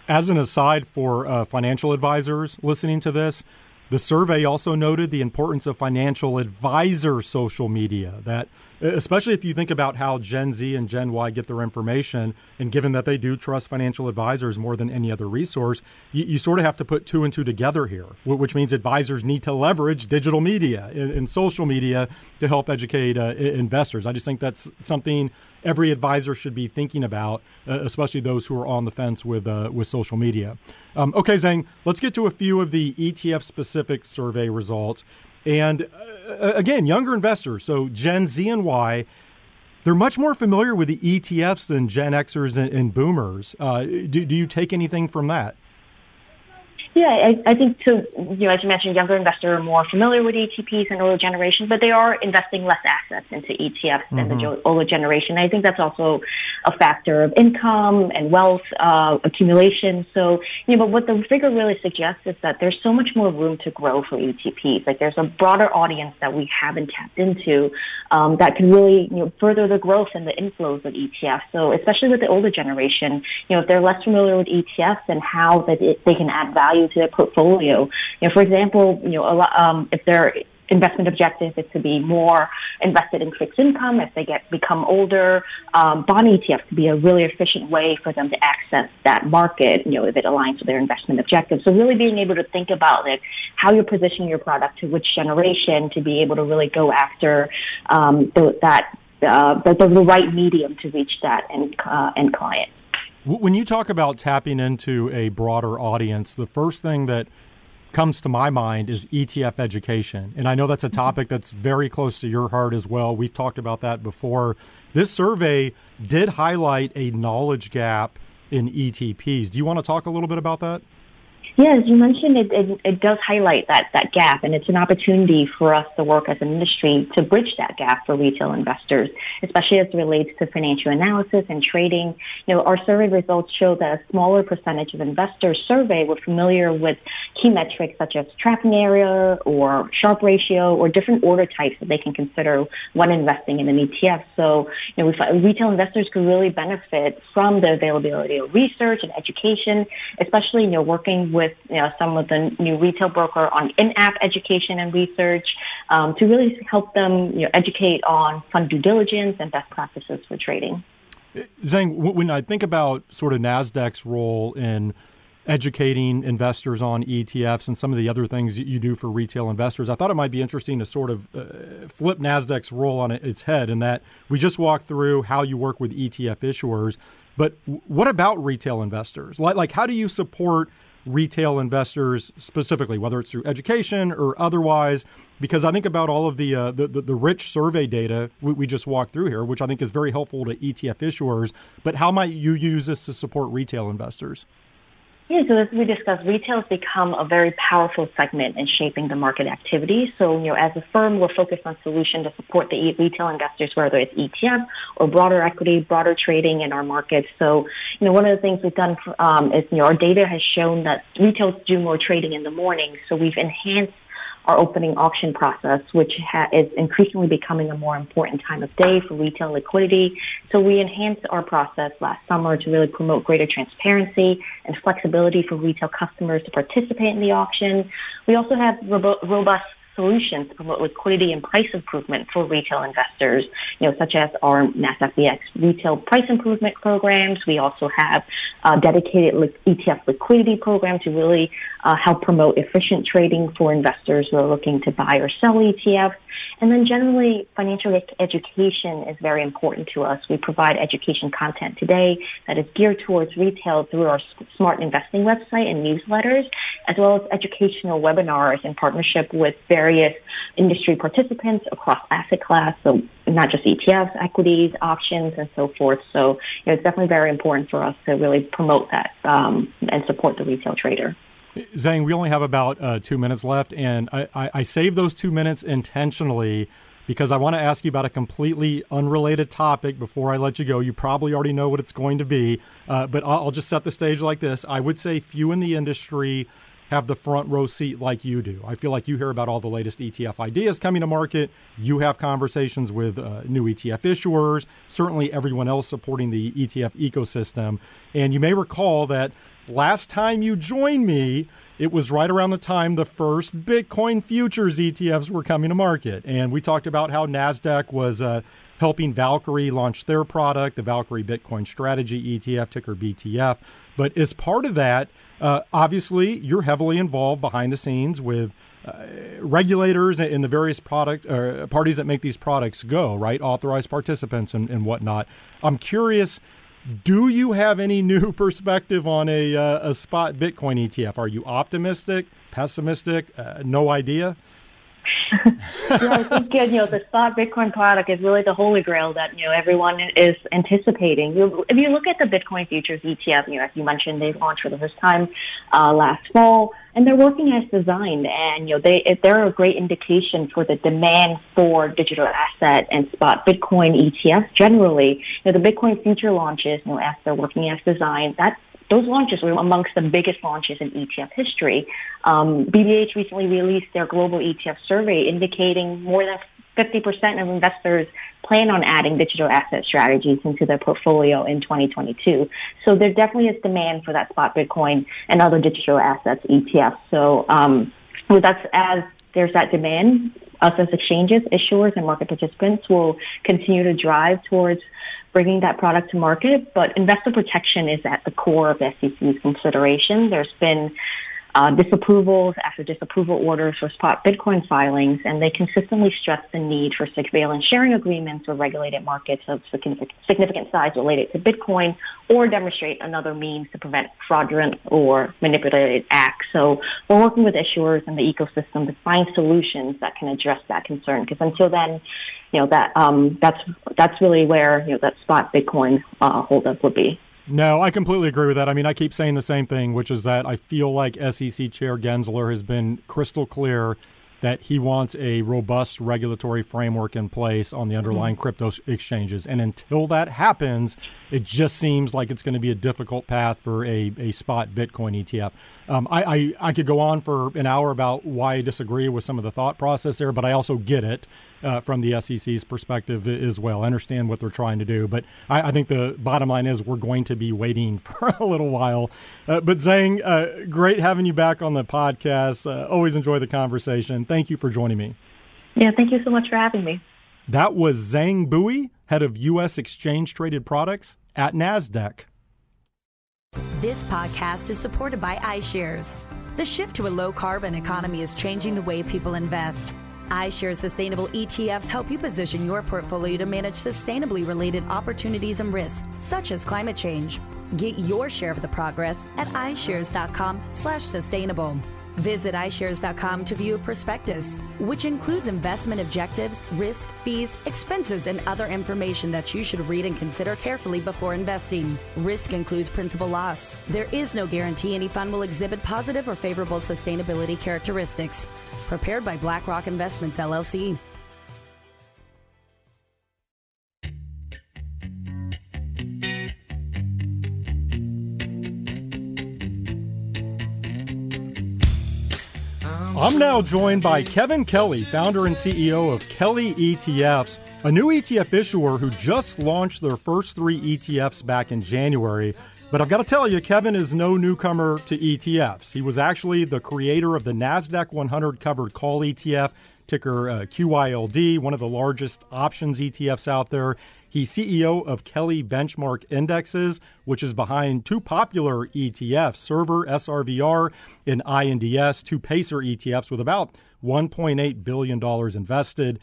As an aside for uh, financial advisors listening to this, the survey also noted the importance of financial advisor social media, that especially if you think about how Gen Z and Gen Y get their information, and given that they do trust financial advisors more than any other resource, you, you sort of have to put two and two together here, which means advisors need to leverage digital media and, and social media to help educate uh, investors. I just think that's something every advisor should be thinking about, uh, especially those who are on the fence with uh, with social media. Um, okay, Giang, let's get to a few of the ETF specific survey results. And uh, again, younger investors, so Gen Z and Y, they're much more familiar with the ETFs than Gen Xers and, and Boomers. Uh, do, do you take anything from that? Yeah, I, I think to you know, as you mentioned, younger investors are more familiar with ETPs and older generation, but they are investing less assets into ETFs than mm-hmm. the older generation. I think that's also a factor of income and wealth uh, accumulation. So, you know, but what the figure really suggests is that there's so much more room to grow for ETPs. Like there's a broader audience that we haven't tapped into um, that can really you know further the growth and the inflows of ETFs. So, especially with the older generation, you know, if they're less familiar with ETFs and how that it, they can add value value to their portfolio. You know, for example, you know, a lot, um, if they're investment objective is to be more invested in fixed income as they get become older. Um, bond ETFs to be a really efficient way for them to access that market, you know, if it aligns with their investment objective. So really being able to think about it, how you're positioning your product to which generation to be able to really go after um, the, that uh, the, the, right medium to reach that end, uh, end client. When you talk about tapping into a broader audience, the first thing that comes to my mind is ETF education. And I know that's a mm-hmm. topic that's very close to your heart as well. We've talked about that before. This survey did highlight a knowledge gap in ETPs. Do you want to talk a little bit about that? Yeah, as you mentioned, it, it, it, does highlight that, that gap, and it's an opportunity for us to work as an industry to bridge that gap for retail investors, especially as it relates to financial analysis and trading. You know, our survey results show that a smaller percentage of investors surveyed were familiar with key metrics such as tracking error or Sharpe ratio or different order types that they can consider when investing in an ETF. So, you know, retail investors could really benefit from the availability of research and education, especially, you know, working with with you know, some of the new retail broker on in-app education and research um, to really help them you know, educate on fund due diligence and best practices for trading. Giang, when I think about sort of NASDAQ's role in educating investors on ETFs and some of the other things you do for retail investors, I thought it might be interesting to sort of uh, flip NASDAQ's role on its head in that we just walked through how you work with ETF issuers. But what about retail investors? Like, like how do you support retail investors specifically, whether it's through education or otherwise? Because I think about all of the uh, the, the, the, rich survey data we, we, just walked through here, which I think is very helpful to ETF issuers. But how might you use this to support retail investors? Yeah, so as we discussed, retail has become a very powerful segment in shaping the market activity. So, you know, as a firm, we're focused on solutions to support the retail investors, whether it's ETF or broader equity, broader trading in our markets. So, you know, one of the things we've done um, is, you know, our data has shown that retail do more trading in the morning. So we've enhanced our opening auction process, which ha- is increasingly becoming a more important time of day for retail liquidity. So we enhanced our process last summer to really promote greater transparency and flexibility for retail customers to participate in the auction. We also have robust solutions to promote liquidity and price improvement for retail investors, you know, such as our NASDAQ retail price improvement programs. We also have a dedicated ETF liquidity program to really uh, help promote efficient trading for investors who are looking to buy or sell ETFs. And then generally, financial education is very important to us. We provide education content today that is geared towards retail through our smart investing website and newsletters, as well as educational webinars in partnership with various industry participants across asset class, so not just ETFs, equities, options, and so forth. So you know, it's definitely very important for us to really promote that um, and support the retail trader. Giang, we only have about uh, two minutes left, and I, I, I saved those two minutes intentionally because I want to ask you about a completely unrelated topic before I let you go. You probably already know what it's going to be, uh, but I'll, I'll just set the stage like this. I would say few in the industry have the front row seat like you do. I feel like you hear about all the latest ETF ideas coming to market. You have conversations with uh, new ETF issuers, certainly everyone else supporting the ETF ecosystem. And you may recall that last time you joined me, it was right around the time the first Bitcoin futures ETFs were coming to market. And we talked about how NASDAQ was uh, helping Valkyrie launch their product, the Valkyrie Bitcoin Strategy ETF, ticker BTF. But as part of that, uh, obviously, you're heavily involved behind the scenes with uh, regulators and the various product uh, parties that make these products go, right? Authorized participants and, and whatnot. I'm curious. Do you have any new perspective on a, uh, a spot Bitcoin ETF? Are you optimistic, pessimistic, uh, no idea? yeah, I think you know the spot Bitcoin product is really the holy grail that you know everyone is anticipating. You, if you look at the Bitcoin futures ETF, you know as you mentioned, they launched for the first time uh, last fall, and they're working as designed. And you know they they're a great indication for the demand for digital asset and spot Bitcoin ETFs generally. You know the Bitcoin future launches, you know as they're working as designed, that those launches were amongst the biggest launches in ETF history. Um, BBH recently released their global ETF survey indicating more than 50% of investors plan on adding digital asset strategies into their portfolio in 2022. So there definitely is demand for that spot Bitcoin and other digital assets ETFs. So um, that's as there's that demand, us as exchanges, issuers, and market participants will continue to drive towards bringing that product to market. But investor protection is at the core of SEC's consideration. There's been uh, disapprovals after disapproval orders for spot Bitcoin filings, and they consistently stress the need for surveillance sharing agreements or regulated markets of significant size related to Bitcoin, or demonstrate another means to prevent fraudulent or manipulated acts. So we're working with issuers and the ecosystem to find solutions that can address that concern. Because until then, you know that um, that's that's really where you know that spot Bitcoin uh, holdup would be. No, I completely agree with that. I mean, I keep saying the same thing, which is that I feel like SEC Chair Gensler has been crystal clear that he wants a robust regulatory framework in place on the underlying mm-hmm. crypto exchanges. And until that happens, it just seems like it's going to be a difficult path for a, a spot Bitcoin ETF. Um, I, I, I could go on for an hour about why I disagree with some of the thought process there, but I also get it uh, from the SEC's perspective as well. I understand what they're trying to do, but I, I think the bottom line is we're going to be waiting for a little while. Uh, but Giang, uh, great having you back on the podcast. Uh, always enjoy the conversation. Thank you for joining me. Yeah, thank you so much for having me. That was Giang Bui, head of U.S. exchange traded products at NASDAQ. This podcast is supported by iShares. The shift to a low carbon economy is changing the way people invest iShares Sustainable ETFs help you position your portfolio to manage sustainably related opportunities and risks, such as climate change. Get your share of the progress at iShares.com/sustainable. Visit iShares.com to view a prospectus, which includes investment objectives, risk, fees, expenses, and other information that you should read and consider carefully before investing. Risk includes principal loss. There is no guarantee any fund will exhibit positive or favorable sustainability characteristics. Prepared by BlackRock Investments, LLC. I'm now joined by Kevin Kelly, founder and CEO of Kelly ETFs, a new ETF issuer who just launched their first three ETFs back in January. But I've got to tell you, Kevin is no newcomer to ETFs. He was actually the creator of the NASDAQ 100 covered call ETF, ticker uh, QYLD, one of the largest options ETFs out there. He's CEO of Kelly Benchmark Indexes, which is behind two popular ETFs, Server SRVR and INDS, two Pacer ETFs with about $1.8 billion invested.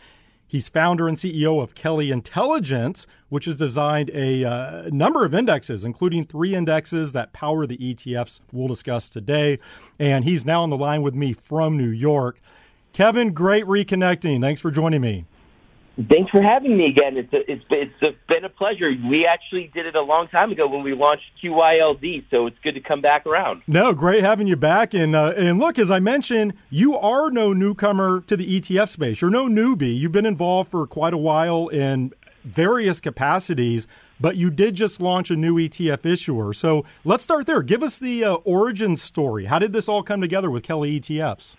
He's founder and CEO of Kelly Intelligence, which has designed a uh, number of indexes, including three indexes that power the ETFs we'll discuss today. And he's now on the line with me from New York. Kevin, great reconnecting. Thanks for joining me. Thanks for having me again. It's a, it's it's been a pleasure. We actually did it a long time ago when we launched QYLD, so it's good to come back around. No, great having you back. And uh, and look, as I mentioned, you are no newcomer to the ETF space. You're no newbie. You've been involved for quite a while in various capacities. But you did just launch a new ETF issuer. So let's start there. Give us the uh, origin story. How did this all come together with Kelly ETFs?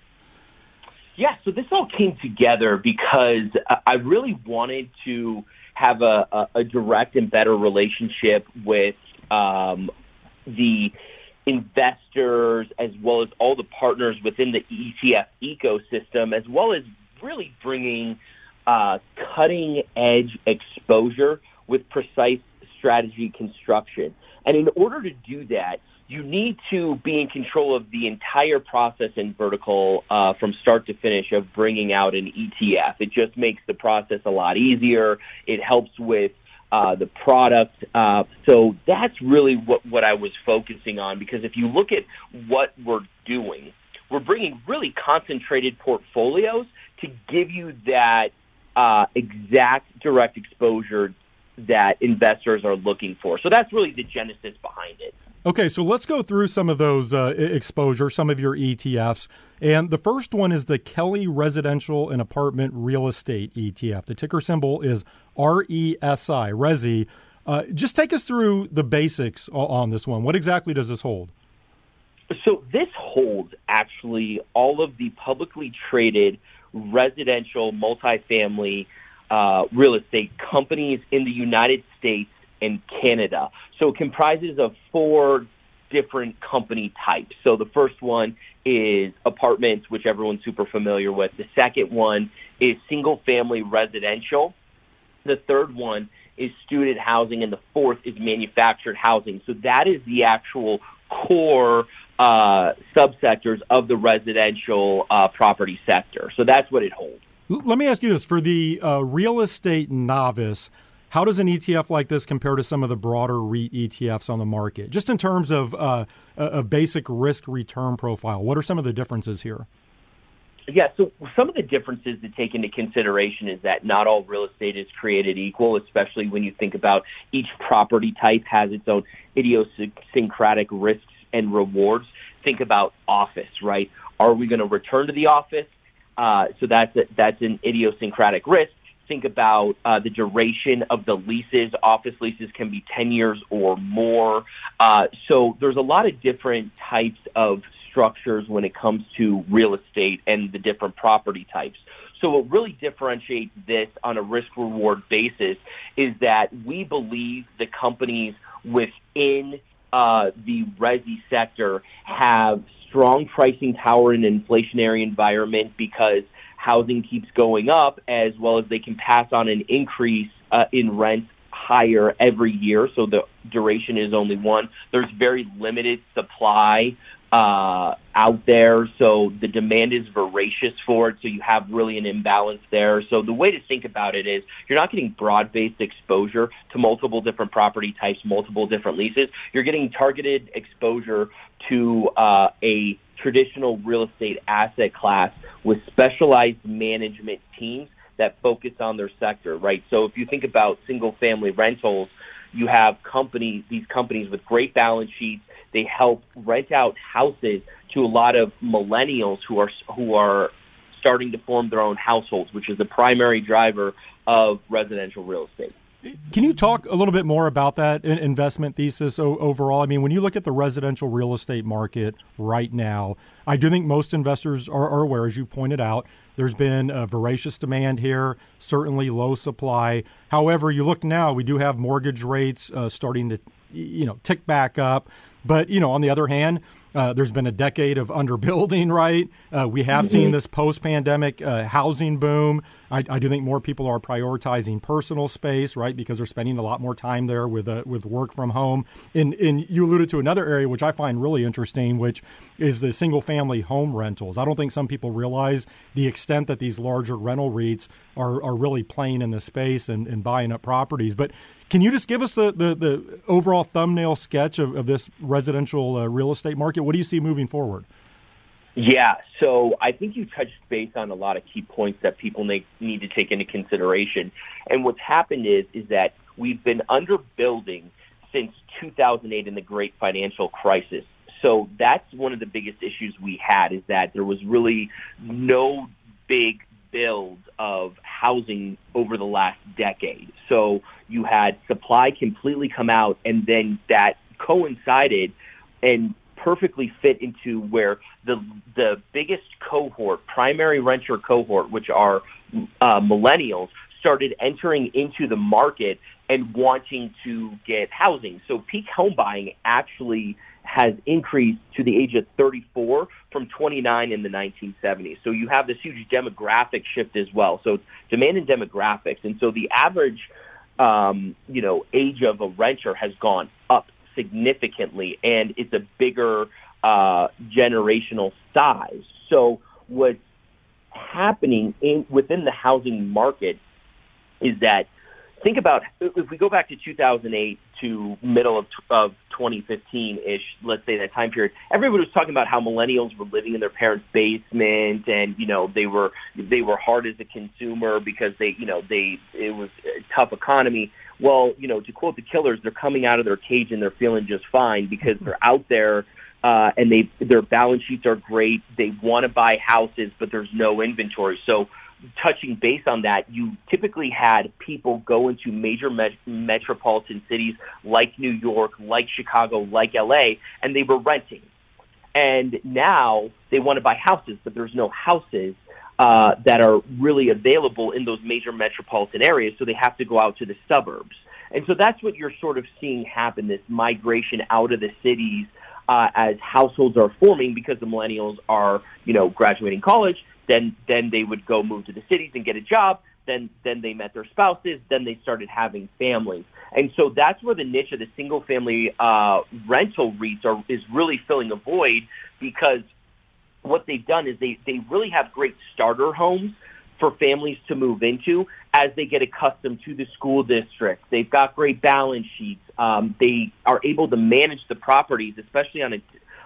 Yeah, so this all came together because I really wanted to have a, a, a direct and better relationship with um, the investors as well as all the partners within the ETF ecosystem, as well as really bringing uh, cutting edge exposure with precise strategy construction. And in order to do that, you need to be in control of the entire process and vertical uh, from start to finish of bringing out an ETF. It just makes the process a lot easier. It helps with uh, the product. Uh, so that's really what, what I was focusing on because if you look at what we're doing, we're bringing really concentrated portfolios to give you that uh, exact direct exposure that investors are looking for. So that's really the genesis behind it. Okay, so let's go through some of those uh, exposure, some of your ETFs. And the first one is the Kelly Residential and Apartment Real Estate ETF. The ticker symbol is RESI, RESI. Uh, just take us through the basics on this one. What exactly does this hold? So, this holds actually all of the publicly traded residential multifamily uh, real estate companies in the United States and Canada. So it comprises of four different company types. So the first one is apartments, which everyone's super familiar with. The second one is single family residential. The third one is student housing, and the fourth is manufactured housing. So that is the actual core uh, subsectors of the residential uh, property sector. So that's what it holds. Let me ask you this for the uh, real estate novice. How does an ETF like this compare to some of the broader REIT ETFs on the market? Just in terms of uh, a basic risk return profile, what are some of the differences here? Yeah, so some of the differences to take into consideration is that not all real estate is created equal, especially when you think about each property type has its own idiosyncratic risks and rewards. Think about office, right? Are we going to return to the office? Uh, so that's a, that's an idiosyncratic risk. Think about uh, the duration of the leases. Office leases can be 10 years or more. Uh, so there's a lot of different types of structures when it comes to real estate and the different property types. So what really differentiates this on a risk reward basis is that we believe the companies within uh, the resi sector have strong pricing power in an inflationary environment because housing keeps going up as well as they can pass on an increase uh, in rent higher every year, so the duration is only one. There's very limited supply uh, out there, so the demand is voracious for it. So you have really an imbalance there. So the way to think about it is you're not getting broad-based exposure to multiple different property types, multiple different leases. You're getting targeted exposure to uh, a traditional real estate asset class with specialized management teams that focus on their sector, right? So if you think about single family rentals, you have companies, these companies with great balance sheets. They help rent out houses to a lot of millennials who are who are starting to form their own households, which is the primary driver of residential real estate. Can you talk a little bit more about that investment thesis overall? I mean, when you look at the residential real estate market right now, I do think most investors are, are aware, as you pointed out, there's been a voracious demand here, certainly low supply. However, you look now, we do have mortgage rates uh, starting to, you know, tick back up. But you know, on the other hand, uh, there's been a decade of underbuilding, right? Uh, we have mm-hmm. seen this post pandemic uh, housing boom. I, I, do think more people are prioritizing personal space, right? Because they're spending a lot more time there with uh, with work from home. And, and you alluded to another area which I find really interesting, which is the single family home rentals. I don't think some people realize the extent that these larger rental REITs are, are really playing in the space and, and buying up properties. But can you just give us the, the, the overall thumbnail sketch of, of this residential uh, real estate market? What do you see moving forward? Yeah, so I think you touched base on a lot of key points that people need to take into consideration. And what's happened is is that we've been underbuilding since 2008 in the great financial crisis. So that's one of the biggest issues we had is that there was really no big build of housing over the last decade. So you had supply completely come out, and then that coincided and perfectly fit into where the the biggest cohort, primary renter cohort, which are uh, millennials, started entering into the market and wanting to get housing. So peak home buying actually has increased to the age of 34 from 29 in the 1970s. So you have this huge demographic shift as well. So demand and demographics, and so the average, um, you know, age of a renter has gone up significantly, and it's a bigger uh, generational size. So what's happening in within the housing market is that think about if we go back to 2008 to middle of, of 2015-ish, let's say that time period, everybody was talking about how millennials were living in their parents' basement, and you know they were they were hard as a consumer because they you know they it was a tough economy. Well, you know, to quote the Killers, they're coming out of their cage and they're feeling just fine because they're out there uh, and they their balance sheets are great. They want to buy houses, but there's no inventory. So touching base on that, you typically had people go into major met- metropolitan cities like New York, like Chicago, like LA, and they were renting. And now they want to buy houses, but there's no houses uh, that are really available in those major metropolitan areas, so they have to go out to the suburbs. And so that's what you're sort of seeing happen this migration out of the cities uh, as households are forming because the millennials are, you know, graduating college Then then they would go move to the cities and get a job. Then then they met their spouses. Then they started having families. And so that's where the niche of the single family uh, rental REITs are, is really filling a void because what they've done is they, they really have great starter homes for families to move into as they get accustomed to the school district. They've got great balance sheets. Um, they are able to manage the properties, especially on a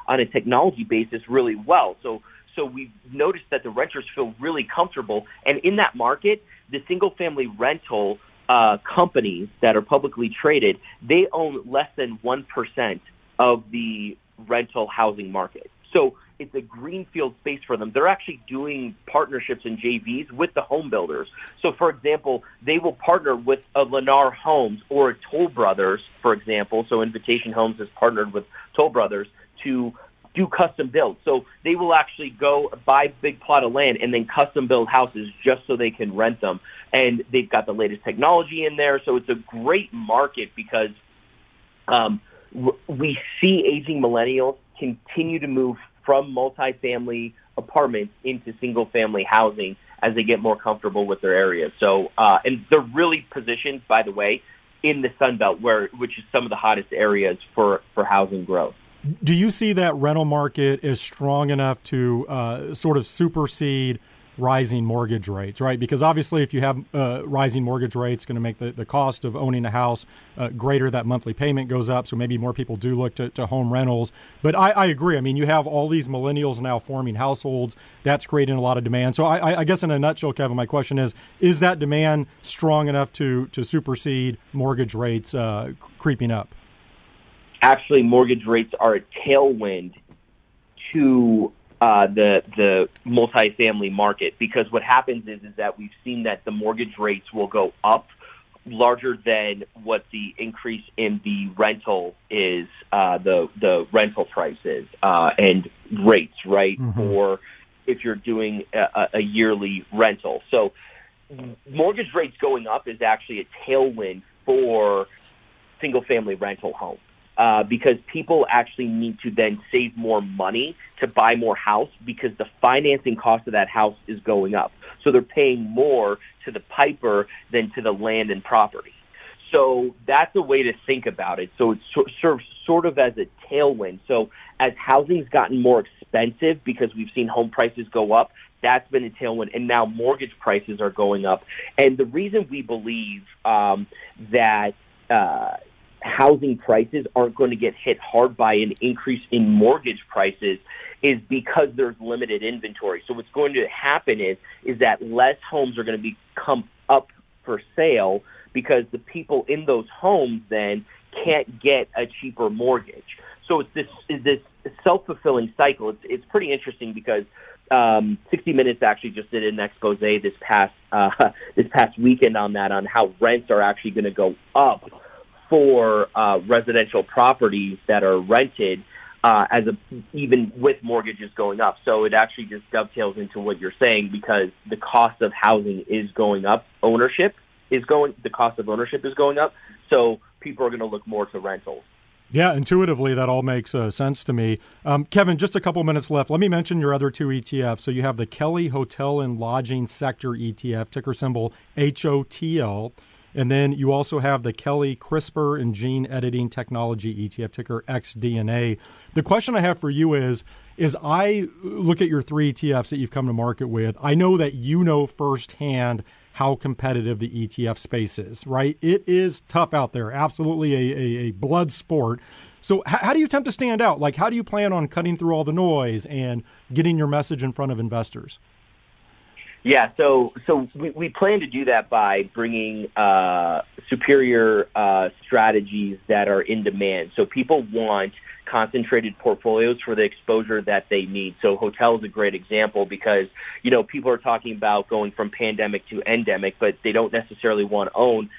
on a technology basis, really well. So so we've noticed that the renters feel really comfortable, and in that market, the single family rental uh, companies that are publicly traded, they own less than 1% of the rental housing market. So it's a greenfield space for them. They're actually doing partnerships and JVs with the home builders. So, for example, they will partner with a Lennar Homes or a Toll Brothers, for example. So, Invitation Homes has partnered with Toll Brothers to do custom builds. So they will actually go buy big plot of land and then custom build houses just so they can rent them and they've got the latest technology in there. So it's a great market because um, we see aging millennials continue to move from multifamily apartments into single family housing as they get more comfortable with their areas. So, uh, and they're really positioned, by the way, in the Sun Belt, where which is some of the hottest areas for for housing growth. Do you see that rental market is strong enough to uh, sort of supersede rising mortgage rates, right? Because obviously, if you have uh, rising mortgage rates, going to make the, the cost of owning a house uh, greater. That monthly payment goes up, so maybe more people do look to, to home rentals. But I, I, agree. I mean, you have all these millennials now forming households. That's creating a lot of demand. So I, I guess in a nutshell, Kevin, my question is: Is that demand strong enough to to supersede mortgage rates uh, creeping up? Actually, mortgage rates are a tailwind to uh, the the multifamily market because what happens is is that we've seen that the mortgage rates will go up larger than what the increase in the rental is uh, the the rental prices uh, and rates right mm-hmm. or if you're doing a, a yearly rental so mortgage rates going up is actually a tailwind for single family rental homes uh, because people actually need to then save more money to buy more house because the financing cost of that house is going up. So they're paying more to the piper than to the land and property. So that's a way to think about it. So it serves sort of as a tailwind. So as housing's gotten more expensive because we've seen home prices go up, that's been a tailwind. And now mortgage prices are going up. And the reason we believe um, that uh, housing prices aren't going to get hit hard by an increase in mortgage prices is because there's limited inventory. So what's going to happen is is that less homes are going to become up for sale because the people in those homes then can't get a cheaper mortgage. So it's this this self fulfilling cycle. It's it's pretty interesting because um, 60 Minutes actually just did an expose this past uh, this past weekend on that on how rents are actually going to go up for uh, residential properties that are rented uh, as a even with mortgages going up. So it actually just dovetails into what you're saying because the cost of housing is going up, ownership is going, the cost of ownership is going up. So people are going to look more to rentals. Yeah, intuitively, that all makes uh, sense to me. Um, Kevin, just a couple minutes left. Let me mention your other two ETFs. So you have the Kelly Hotel and Lodging Sector ETF, ticker symbol HOTL. And then you also have the Kelly CRISPR and gene editing technology ETF ticker XDNA. The question I have for you is is I look at your three ETFs that you've come to market with. I know that you know firsthand how competitive the ETF space is, right? It is tough out there, absolutely a, a, a blood sport. So, h- how do you attempt to stand out? Like, how do you plan on cutting through all the noise and getting your message in front of investors? Yeah, so so we, we plan to do that by bringing uh, superior uh, strategies that are in demand. So people want concentrated portfolios for the exposure that they need. So hotel is a great example because, you know, people are talking about going from pandemic to endemic, but they don't necessarily want to own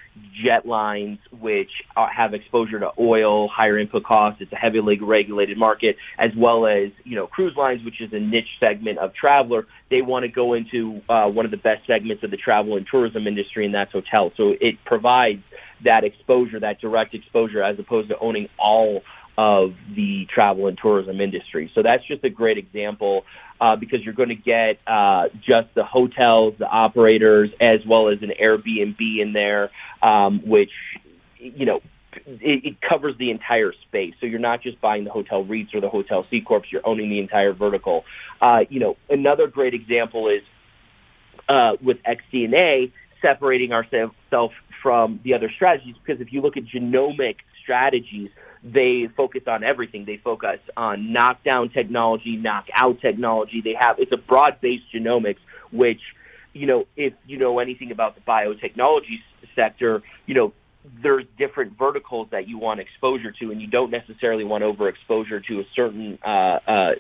jet lines, which have exposure to oil, higher input costs. It's a heavily regulated market, as well as, you know, cruise lines, which is a niche segment of traveler. They want to go into uh, one of the best segments of the travel and tourism industry, and that's hotel. So it provides that exposure, that direct exposure, as opposed to owning all of the travel and tourism industry. So that's just a great example uh, because you're going to get uh, just the hotels, the operators, as well as an Airbnb in there, um, which you know it, it covers the entire space. So you're not just buying the hotel REITs or the hotel C corps; you're owning the entire vertical. Uh, you know, another great example is uh, with XDNA separating ourselves from the other strategies because if you look at genomic strategies, they focus on everything. They focus on knockdown technology, knockout technology. They have it's a broad-based genomics, which you know if you know anything about the biotechnology sector, you know there's different verticals that you want exposure to, and you don't necessarily want overexposure to a certain uh, uh,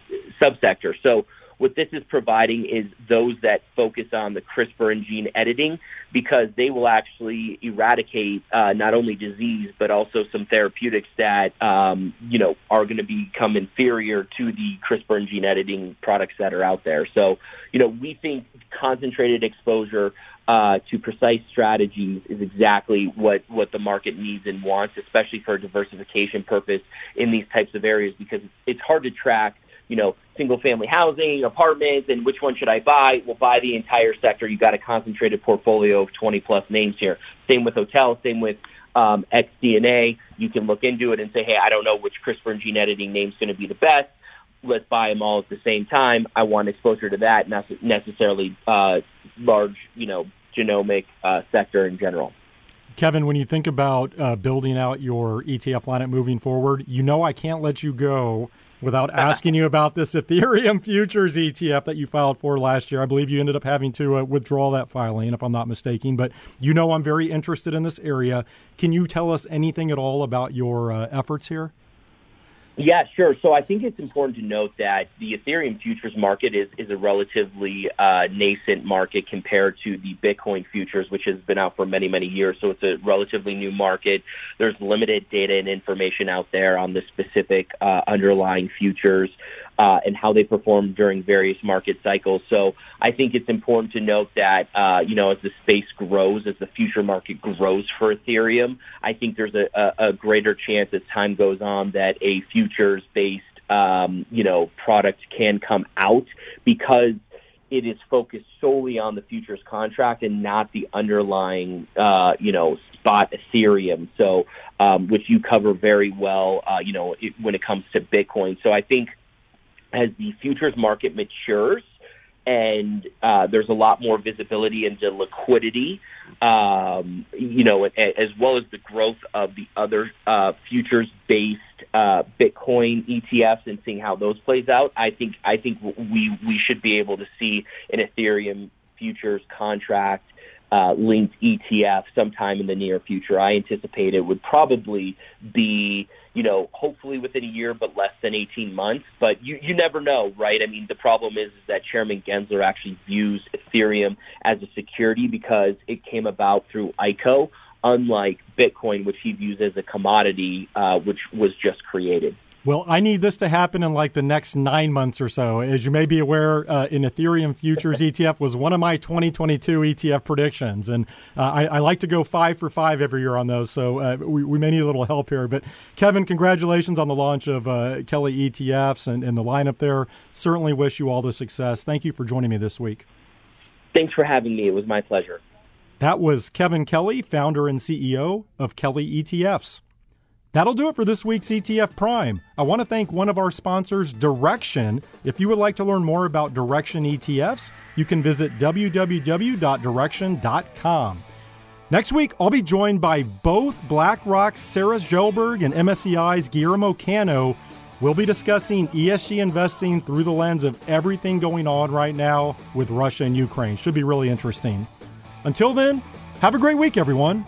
subsector. So what this is providing is those that focus on the CRISPR and gene editing because they will actually eradicate uh, not only disease but also some therapeutics that um, you know are going to become inferior to the CRISPR and gene editing products that are out there. So you know we think concentrated exposure uh, to precise strategies is exactly what, what the market needs and wants, especially for a diversification purpose in these types of areas because it's hard to track you know, single family housing, apartments, and which one should I buy? Well, buy the entire sector. You've got a concentrated portfolio of 20 plus names here. Same with hotels, same with um, XDNA. You can look into it and say, hey, I don't know which CRISPR and gene editing name is going to be the best. Let's buy them all at the same time. I want exposure to that, not necessarily uh, large, you know, genomic uh, sector in general. Kevin, when you think about uh, building out your ETF lineup moving forward, you know I can't let you go without asking you about this Ethereum futures ETF that you filed for last year. I believe you ended up having to uh, withdraw that filing, if I'm not mistaken. But you know I'm very interested in this area. Can you tell us anything at all about your uh, efforts here? Yeah, sure. So I think it's important to note that the Ethereum futures market is, is a relatively uh, nascent market compared to the Bitcoin futures, which has been out for many, many years. So it's a relatively new market. There's limited data and information out there on the specific uh, underlying futures uh, and how they perform during various market cycles. So I think it's important to note that, uh, you know, as the space grows, as the future market grows for Ethereum, I think there's a, a, a greater chance as time goes on that a futures based, um, you know, product can come out because it is focused solely on the futures contract and not the underlying, uh, you know, spot Ethereum. So, um, which you cover very well, uh, you know, it, when it comes to Bitcoin. So I think as the futures market matures and uh, there's a lot more visibility into liquidity, um, you know, as well as the growth of the other uh, futures-based uh, Bitcoin ETFs and seeing how those plays out. I think I think we we should be able to see an Ethereum futures contract uh, linked ETF sometime in the near future. I anticipate it would probably be, you know, hopefully within a year, but less than 18 months. But you, you never know, right? I mean, the problem is, that Chairman Gensler actually views Ethereum as a security because it came about through ICO, unlike Bitcoin, which he views as a commodity, uh, which was just created. Well, I need this to happen in like the next nine months or so. As you may be aware, uh, in Ethereum futures ETF was one of my 2022 ETF predictions, and uh, I, I, like to go five for five every year on those. So uh, we, we, may need a little help here. But Kevin, congratulations on the launch of uh, Kelly ETFs and, and the lineup there. Certainly wish you all the success. Thank you for joining me this week. Thanks for having me. It was my pleasure. That was Kevin Kelly, founder and CEO of Kelly ETFs. That'll do it for this week's ETF Prime. I want to thank one of our sponsors, Direxion. If you would like to learn more about Direxion ETFs, you can visit www.direxion.com. Next week, I'll be joined by both BlackRock's Sarah Shelberg and MSCI's Guillermo Cano. We'll be discussing ESG investing through the lens of everything going on right now with Russia and Ukraine. Should be really interesting. Until then, have a great week, everyone.